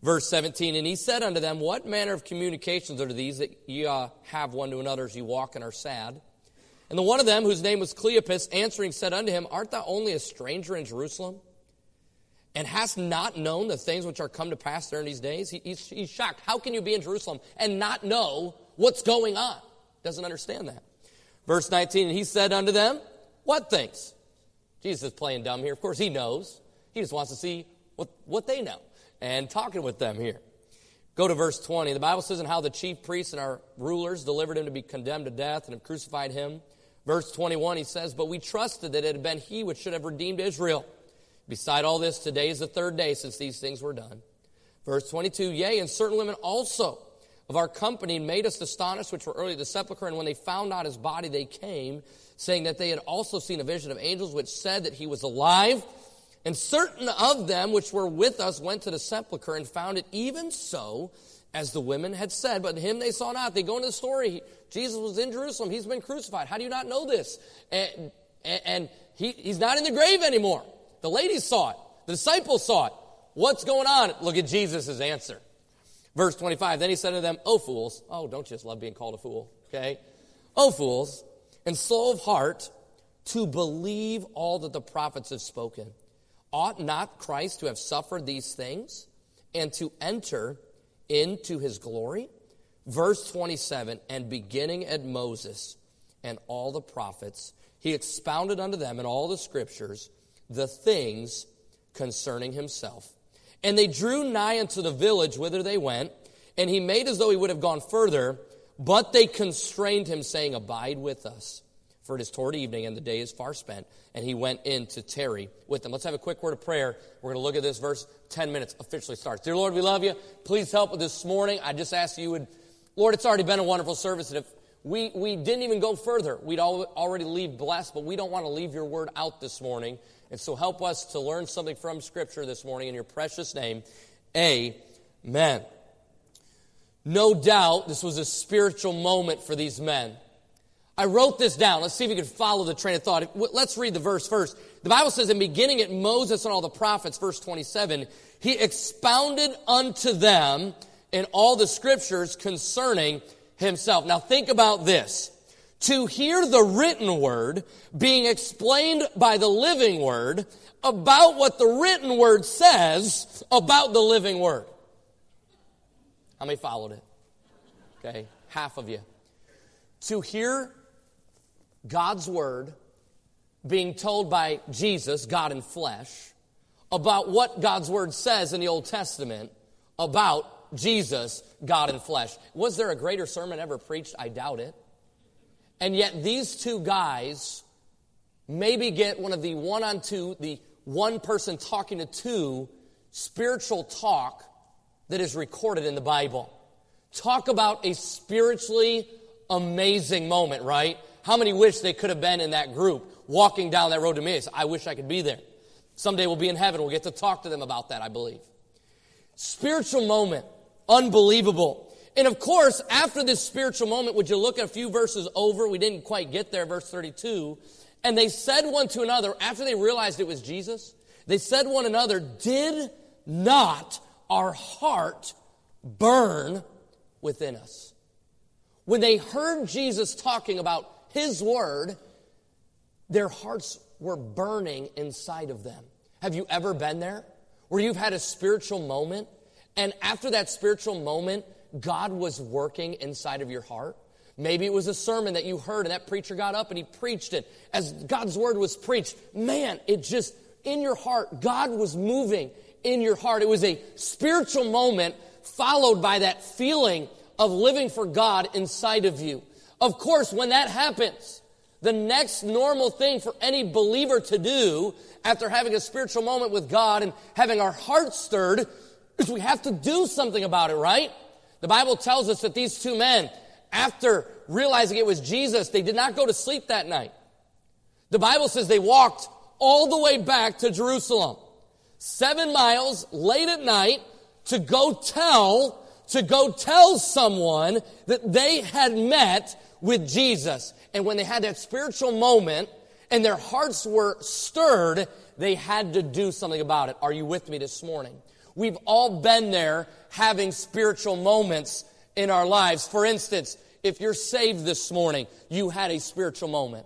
Verse 17, and he said unto them, What manner of communications are these that ye uh, have one to another as ye walk and are sad? And the one of them, whose name was Cleopas, answering said unto him, Art thou only a stranger in Jerusalem? And hast not known the things which are come to pass in these days? He, he's, he's shocked. How can you be in Jerusalem and not know what's going on? Doesn't understand that. Verse 19, and he said unto them, what things? Jesus is playing dumb here. Of course, he knows. He just wants to see what, what they know and talking with them here. Go to verse 20. The Bible says, and how the chief priests and our rulers delivered him to be condemned to death and have crucified him. Verse 21, he says, But we trusted that it had been he which should have redeemed Israel. Beside all this, today is the third day since these things were done. Verse 22, Yea, and certain women also of our company made us astonished, which were early at the sepulchre, and when they found not his body, they came saying that they had also seen a vision of angels which said that he was alive. And certain of them which were with us went to the sepulchre and found it even so as the women had said, but him they saw not. They go into the story. Jesus was in Jerusalem. He's been crucified. How do you not know this? And, and he, he's not in the grave anymore. The ladies saw it. The disciples saw it. What's going on? Look at Jesus' answer. Verse 25. Then he said to them, Oh, fools. Oh, don't you just love being called a fool? Okay. Oh, fools and slow of heart to believe all that the prophets have spoken. Ought not Christ to have suffered these things and to enter into his glory? Verse 27 And beginning at Moses and all the prophets, he expounded unto them in all the scriptures the things concerning himself. And they drew nigh unto the village whither they went, and he made as though he would have gone further, but they constrained him, saying, Abide with us, for it is toward evening, and the day is far spent. And he went in to tarry with them. Let's have a quick word of prayer. We're going to look at this verse. 10 minutes officially starts. Dear Lord, we love you. Please help with this morning. I just ask you would, Lord, it's already been a wonderful service, and if we, we didn't even go further, we'd already leave blessed, but we don't want to leave your word out this morning. And so help us to learn something from Scripture this morning in your precious name. Amen. No doubt this was a spiritual moment for these men. I wrote this down. Let's see if we can follow the train of thought. Let's read the verse first. The Bible says, in beginning at Moses and all the prophets, verse 27, he expounded unto them in all the scriptures concerning himself. Now think about this to hear the written word being explained by the living word about what the written word says about the living word. How many followed it? Okay, half of you. To hear God's word being told by Jesus, God in flesh, about what God's word says in the Old Testament about Jesus, God in flesh. Was there a greater sermon ever preached? I doubt it. And yet these two guys maybe get one of the one on two, the one person talking to two spiritual talk that is recorded in the Bible. Talk about a spiritually amazing moment, right? How many wish they could have been in that group walking down that road to me? I wish I could be there. Someday we'll be in heaven. We'll get to talk to them about that, I believe. Spiritual moment. Unbelievable. And of course, after this spiritual moment, would you look at a few verses over? We didn't quite get there, verse 32. And they said one to another, after they realized it was Jesus, they said one another, Did not our heart burn within us? When they heard Jesus talking about his word, their hearts were burning inside of them. Have you ever been there? Where you've had a spiritual moment, and after that spiritual moment, God was working inside of your heart. Maybe it was a sermon that you heard and that preacher got up and he preached it. As God's word was preached, man, it just, in your heart, God was moving in your heart. It was a spiritual moment followed by that feeling of living for God inside of you. Of course, when that happens, the next normal thing for any believer to do after having a spiritual moment with God and having our hearts stirred is we have to do something about it, right? The Bible tells us that these two men, after realizing it was Jesus, they did not go to sleep that night. The Bible says they walked all the way back to Jerusalem, seven miles late at night to go tell, to go tell someone that they had met with Jesus. And when they had that spiritual moment and their hearts were stirred, they had to do something about it. Are you with me this morning? We've all been there having spiritual moments in our lives. For instance, if you're saved this morning, you had a spiritual moment.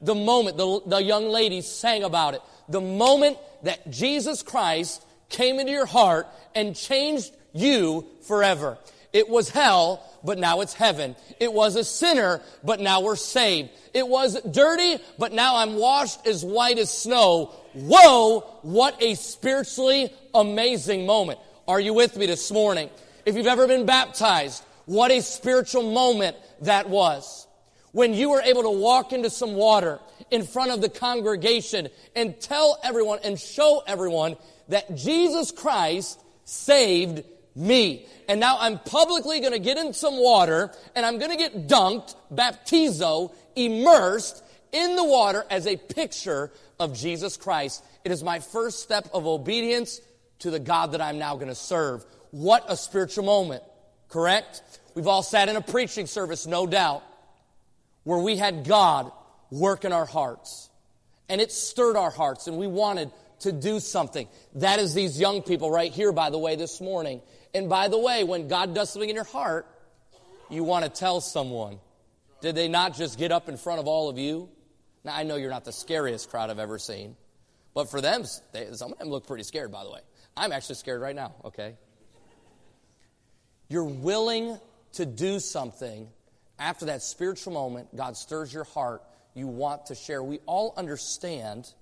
The moment, the, the young lady sang about it. The moment that Jesus Christ came into your heart and changed you forever. It was hell, but now it's heaven. It was a sinner, but now we're saved. It was dirty, but now I'm washed as white as snow. Whoa, what a spiritually amazing moment. Are you with me this morning? If you've ever been baptized, what a spiritual moment that was. When you were able to walk into some water in front of the congregation and tell everyone and show everyone that Jesus Christ saved me. And now I'm publicly going to get in some water and I'm going to get dunked, baptizo, immersed in the water as a picture of Jesus Christ. It is my first step of obedience to the God that I'm now going to serve. What a spiritual moment, correct? We've all sat in a preaching service, no doubt, where we had God work in our hearts. And it stirred our hearts, and we wanted to do something. That is these young people right here, by the way, this morning. And by the way, when God does something in your heart, you want to tell someone. Did they not just get up in front of all of you? Now, I know you're not the scariest crowd I've ever seen, but for them, they, some of them look pretty scared, by the way. I'm actually scared right now, okay? You're willing to do something after that spiritual moment, God stirs your heart, you want to share. We all understand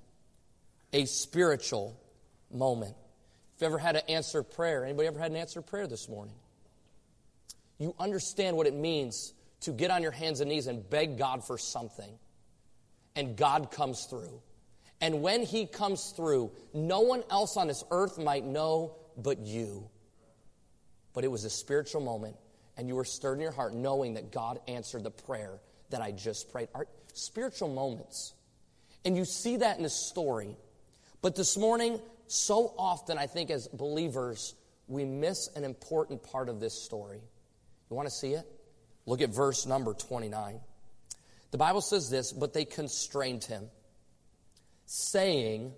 a spiritual moment. If you ever had an answer prayer, anybody ever had an answer prayer this morning? You understand what it means to get on your hands and knees and beg God for something. And God comes through. And when He comes through, no one else on this earth might know but you. But it was a spiritual moment, and you were stirred in your heart knowing that God answered the prayer that I just prayed. Our spiritual moments. And you see that in the story. But this morning, so often, I think as believers, we miss an important part of this story. You want to see it? Look at verse number 29. The Bible says this, but they constrained him, saying,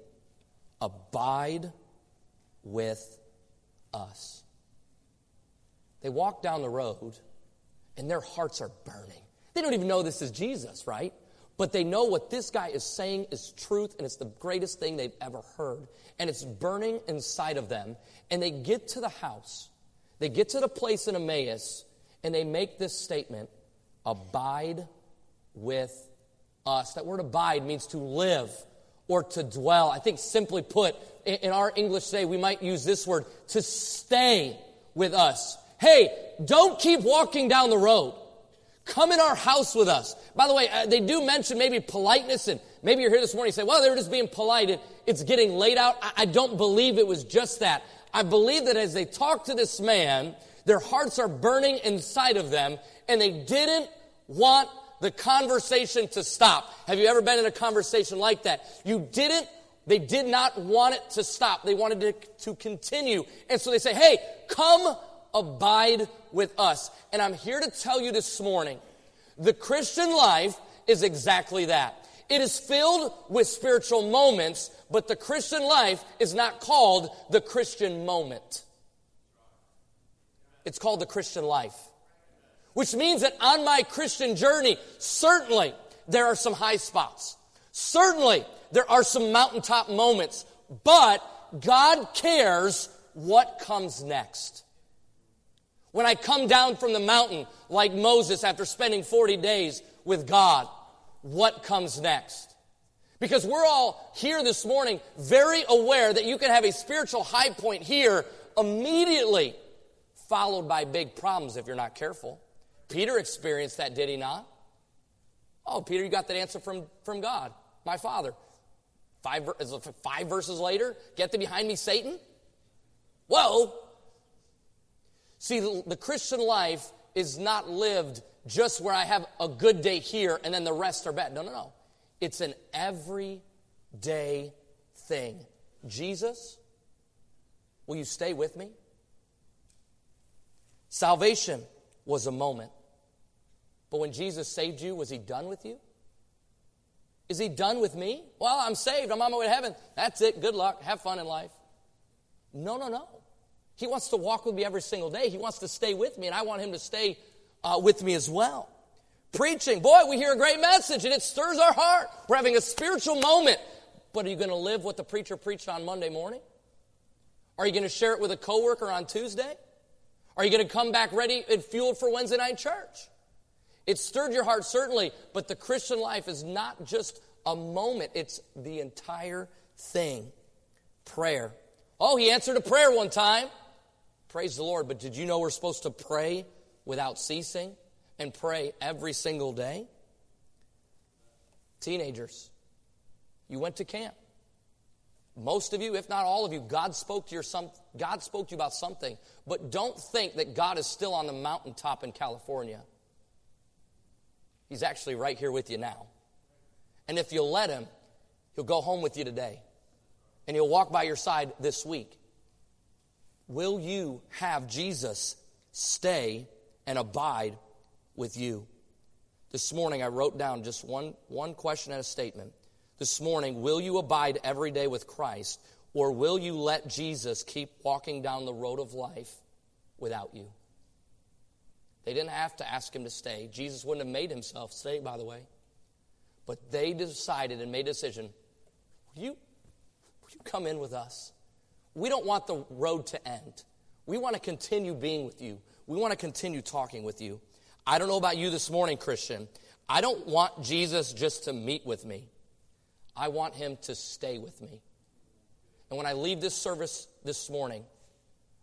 Abide with us. They walk down the road, and their hearts are burning. They don't even know this is Jesus, right? But they know what this guy is saying is truth, and it's the greatest thing they've ever heard. And it's burning inside of them. And they get to the house, they get to the place in Emmaus, and they make this statement Abide with us. That word abide means to live or to dwell. I think simply put, in our English today, we might use this word to stay with us. Hey, don't keep walking down the road. Come in our house with us. By the way, uh, they do mention maybe politeness, and maybe you're here this morning and say, well, they were just being polite. it's getting laid out. I, I don't believe it was just that. I believe that as they talk to this man, their hearts are burning inside of them, and they didn't want the conversation to stop. Have you ever been in a conversation like that? You didn't, they did not want it to stop. They wanted it to continue. And so they say, hey, come abide with us. And I'm here to tell you this morning the Christian life is exactly that. It is filled with spiritual moments, but the Christian life is not called the Christian moment. It's called the Christian life. Which means that on my Christian journey, certainly there are some high spots. Certainly there are some mountaintop moments, but God cares what comes next. When I come down from the mountain like Moses after spending 40 days with God, what comes next? Because we're all here this morning very aware that you can have a spiritual high point here immediately followed by big problems if you're not careful. Peter experienced that, did he not? Oh, Peter, you got that answer from, from God, my Father. Five, five verses later, get thee behind me, Satan. Whoa, See, the, Christian life is not lived just where I have a good day here and then the rest are bad. No, no, no. It's an everyday thing. Jesus, will you stay with me? Salvation was a moment. But when Jesus saved you, was he done with you? Is he done with me? Well, I'm saved. I'm on my way to heaven. That's it. Good luck. Have fun in life. No, no, no. He wants to walk with me every single day. He wants to stay with me, and I want him to stay uh, with me as well. Preaching, boy, we hear a great message and it stirs our heart. We're having a spiritual moment. But are you going to live what the preacher preached on Monday morning? Are you going to share it with a coworker on Tuesday? Are you going to come back ready and fueled for Wednesday night church? It stirred your heart, certainly, but the Christian life is not just a moment, it's the entire thing. Prayer. Oh, he answered a prayer one time. Praise the Lord. But did you know we're supposed to pray without ceasing and pray every single day? Teenagers, you went to camp. Most of you, if not all of you, God spoke to your some, God spoke to you about something. But don't think that God is still on the mountaintop in California. He's actually right here with you now. And if you'll let him, he'll go home with you today. And he'll walk by your side this week. Will you have Jesus stay and abide with you? This morning, I wrote down just one, one question and a statement. This morning, will you abide every day with Christ, or will you let Jesus keep walking down the road of life without you? They didn't have to ask him to stay. Jesus wouldn't have made himself stay, by the way. But they decided and made a decision will you, will you come in with us? We don't want the road to end. We want to continue being with you. we want to continue talking with you. I don't know about you this morning, Christian. I don't want Jesus just to meet with me. I want him to stay with me. And when I leave this service this morning,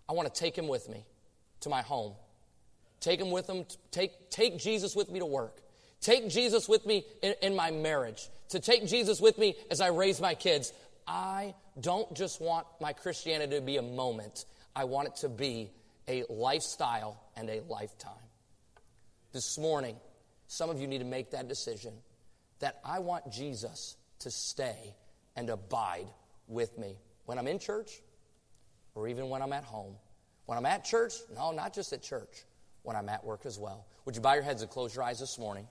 I want to take him with me to my home. Take him with him. Take, take Jesus with me to work. Take Jesus with me in, in my marriage. To take Jesus with me as I raise my kids. I don't just want my Christianity to be a moment. I want it to be a lifestyle and a lifetime. This morning, some of you need to make that decision that I want Jesus to stay and abide with me when I'm in church or even when I'm at home. When I'm at church, no, not just at church, when I'm at work as well. Would you bow your heads and close your eyes this morning?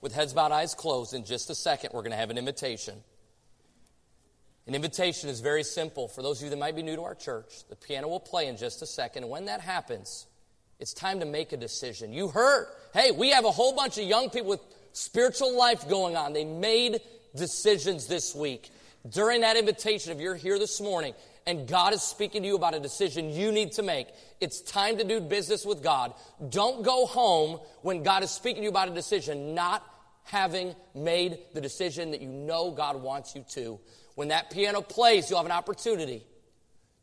With heads bowed, eyes closed, in just a second, we're going to have an invitation. An invitation is very simple. For those of you that might be new to our church, the piano will play in just a second. And when that happens, it's time to make a decision. You heard, hey, we have a whole bunch of young people with spiritual life going on. They made decisions this week. During that invitation, if you're here this morning and God is speaking to you about a decision you need to make, it's time to do business with God. Don't go home when God is speaking to you about a decision, not having made the decision that you know God wants you to. When that piano plays, you'll have an opportunity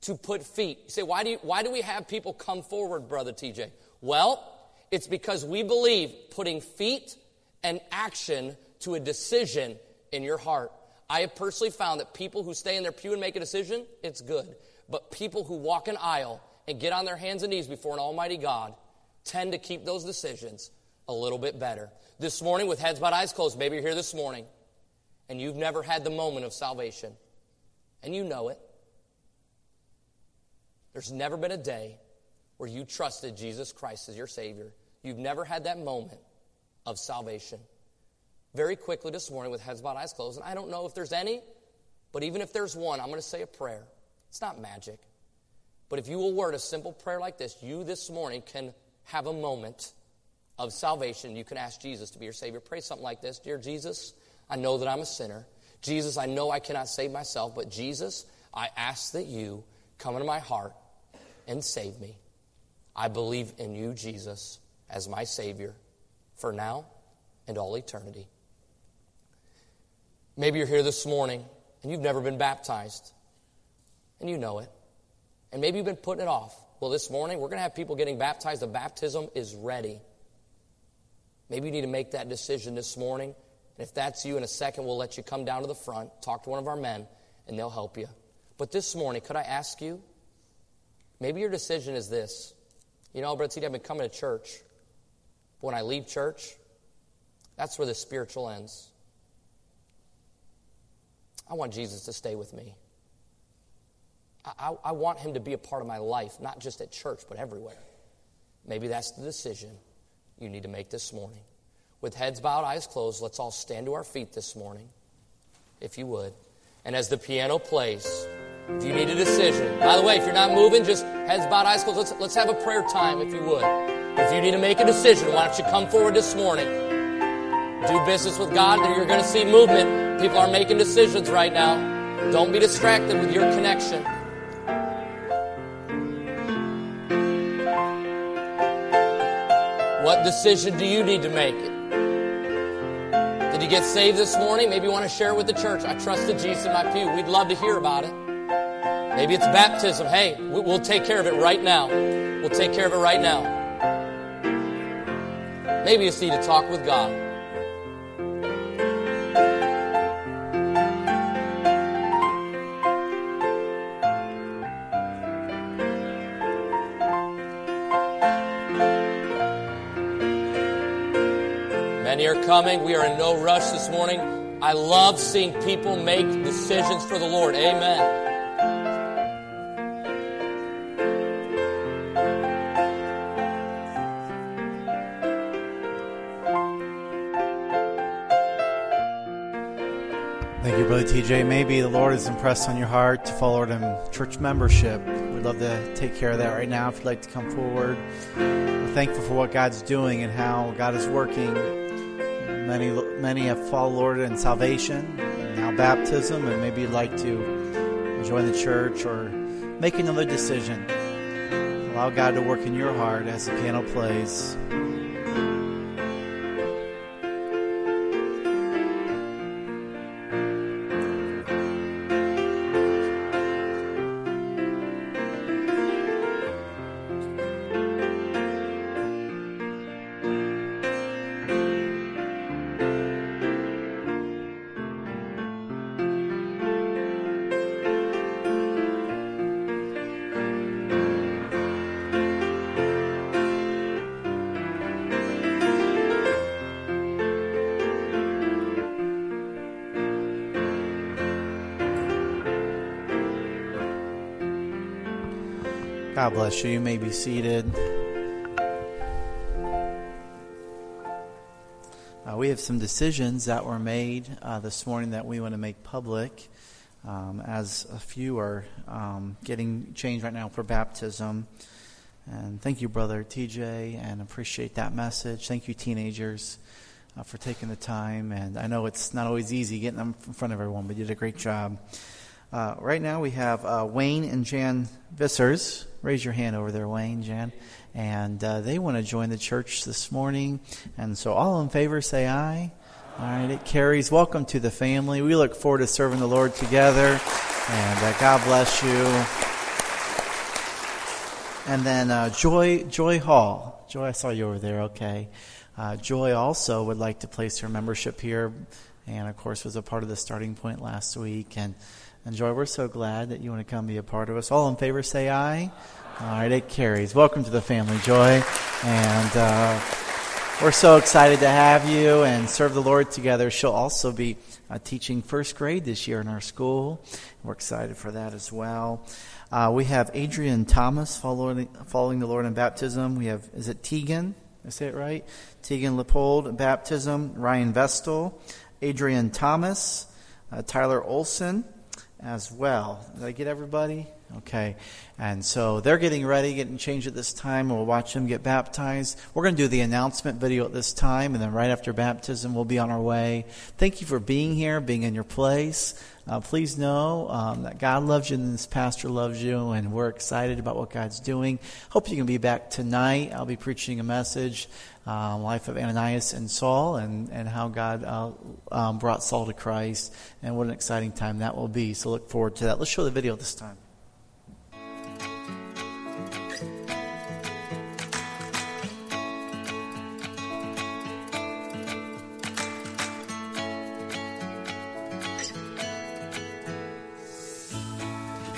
to put feet. You say, why do, you, why do we have people come forward, Brother TJ? Well, it's because we believe putting feet and action to a decision in your heart. I have personally found that people who stay in their pew and make a decision, it's good. But people who walk an aisle and get on their hands and knees before an almighty God tend to keep those decisions a little bit better. This morning, with heads but eyes closed, maybe you're here this morning and you've never had the moment of salvation, and you know it. There's never been a day where you trusted Jesus Christ as your Savior. You've never had that moment of salvation. Very quickly this morning, with heads bowed, eyes closed, and I don't know if there's any, but even if there's one, I'm going to say a prayer. It's not magic. But if you will word a simple prayer like this, you this morning can have a moment of salvation. You can ask Jesus to be your Savior. Pray something like this Dear Jesus, I know that I'm a sinner. Jesus, I know I cannot save myself, but Jesus, I ask that you come into my heart and save me. I believe in you, Jesus, as my Savior for now and all eternity. Maybe you're here this morning and you've never been baptized, and you know it. And maybe you've been putting it off. Well, this morning we're going to have people getting baptized. The baptism is ready. Maybe you need to make that decision this morning and if that's you, in a second, we'll let you come down to the front, talk to one of our men, and they'll help you. But this morning, could I ask you? Maybe your decision is this. You know, Brett, I've been coming to church. But when I leave church, that's where the spiritual ends. I want Jesus to stay with me. I, I, I want him to be a part of my life, not just at church, but everywhere. Maybe that's the decision you need to make this morning. With heads bowed, eyes closed, let's all stand to our feet this morning, if you would. And as the piano plays, if you need a decision, by the way, if you're not moving, just heads bowed, eyes closed, let's, let's have a prayer time, if you would. If you need to make a decision, why don't you come forward this morning? Do business with God, and you're going to see movement. People are making decisions right now. Don't be distracted with your connection. What decision do you need to make? Did you get saved this morning? Maybe you want to share it with the church. I trusted Jesus in my pew. We'd love to hear about it. Maybe it's baptism. Hey, we'll take care of it right now. We'll take care of it right now. Maybe you just need to talk with God. Coming. We are in no rush this morning. I love seeing people make decisions for the Lord. Amen. Thank you, Brother TJ. Maybe the Lord is impressed on your heart to follow him church membership. We'd love to take care of that right now if you'd like to come forward. We're thankful for what God's doing and how God is working Many, many have followed Lord in salvation, now baptism, and maybe you'd like to join the church or make another decision. Allow God to work in your heart as the piano plays. You. You may be seated. Uh, we have some decisions that were made uh, this morning that we want to make public, um, as a few are um, getting changed right now for baptism. And thank you, brother TJ, and appreciate that message. Thank you, teenagers, uh, for taking the time. And I know it's not always easy getting them in front of everyone, but you did a great job. Uh, right now we have uh, Wayne and Jan Vissers. Raise your hand over there, Wayne, Jan. And uh, they want to join the church this morning. And so all in favor say aye. All right, it carries. Welcome to the family. We look forward to serving the Lord together. And uh, God bless you. And then uh, Joy Joy Hall. Joy, I saw you over there. Okay. Uh, Joy also would like to place her membership here, and of course was a part of the starting point last week. And and Joy, we're so glad that you want to come be a part of us. All in favor, say aye. All right, it carries. Welcome to the family, Joy. And uh, we're so excited to have you and serve the Lord together. She'll also be uh, teaching first grade this year in our school. We're excited for that as well. Uh, we have Adrian Thomas following, following the Lord in baptism. We have, is it Tegan? I say it right? Tegan Leopold, baptism. Ryan Vestal, Adrian Thomas, uh, Tyler Olson, as well. Did I get everybody? Okay. And so they're getting ready, getting changed at this time. We'll watch them get baptized. We're going to do the announcement video at this time, and then right after baptism, we'll be on our way. Thank you for being here, being in your place. Uh, please know um, that God loves you and this pastor loves you, and we're excited about what God's doing. Hope you can be back tonight. I'll be preaching a message uh, life of Ananias and Saul and, and how God uh, um, brought Saul to Christ and what an exciting time that will be. So look forward to that. Let's show the video this time.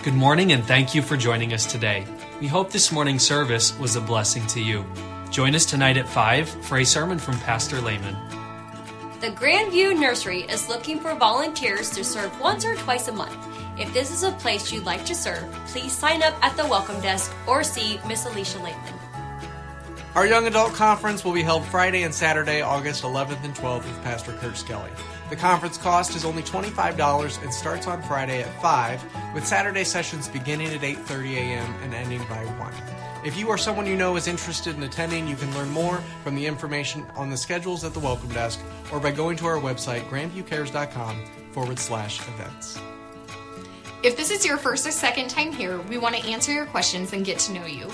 Good morning and thank you for joining us today. We hope this morning's service was a blessing to you. Join us tonight at 5 for a sermon from Pastor Lehman. The Grandview Nursery is looking for volunteers to serve once or twice a month. If this is a place you'd like to serve, please sign up at the welcome desk or see Miss Alicia Lakeman. Our Young Adult Conference will be held Friday and Saturday, August 11th and 12th with Pastor Kurt Skelly. The conference cost is only $25 and starts on Friday at 5, with Saturday sessions beginning at 8:30 a.m. and ending by 1. If you or someone you know is interested in attending, you can learn more from the information on the schedules at the welcome desk or by going to our website, grandviewcares.com forward slash events. If this is your first or second time here, we want to answer your questions and get to know you.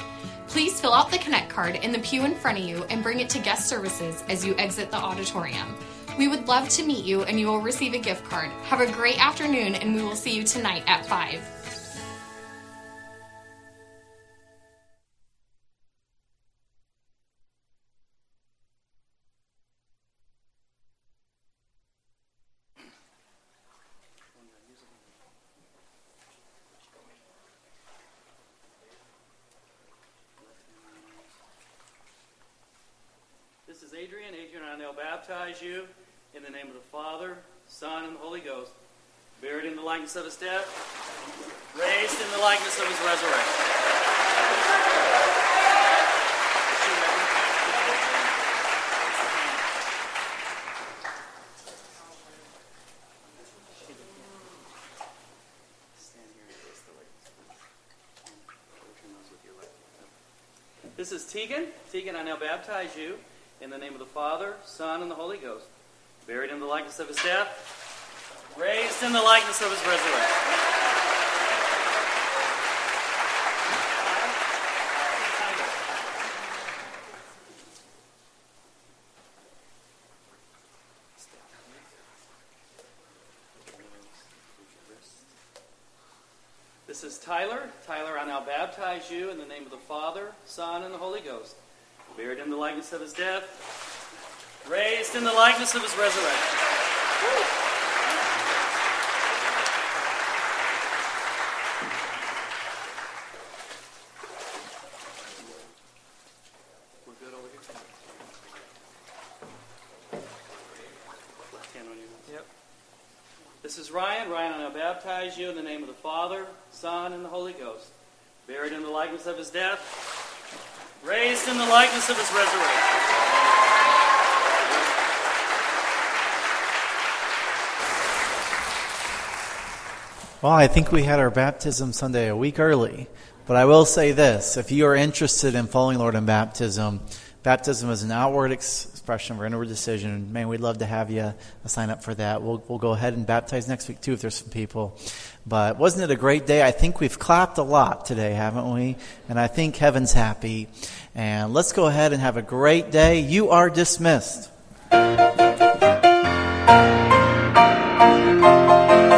Please fill out the Connect card in the pew in front of you and bring it to guest services as you exit the auditorium. We would love to meet you and you will receive a gift card. Have a great afternoon and we will see you tonight at 5. baptize you in the name of the Father, Son, and the Holy Ghost, buried in the likeness of his death, raised in the likeness of his resurrection. This is Tegan. Tegan, I now baptize you in the name of the Father, Son, and the Holy Ghost, buried in the likeness of his death, raised in the likeness of his resurrection. This is Tyler. Tyler, I now baptize you in the name of the Father, Son, and the Holy Ghost, buried in the likeness of his death, raised in the likeness of his resurrection. We're good over here? Left hand on your Yep. This is Ryan. Ryan, I now baptize you in the name of the Father, Son, and the Holy Ghost. Buried in the likeness of his death, raised in the likeness of his resurrection. Well, I think we had our baptism Sunday a week early. But I will say this if you are interested in following Lord in baptism, baptism is an outward expression of our inward decision. Man, we'd love to have you sign up for that. We'll, we'll go ahead and baptize next week, too, if there's some people. But wasn't it a great day? I think we've clapped a lot today, haven't we? And I think heaven's happy. And let's go ahead and have a great day. You are dismissed.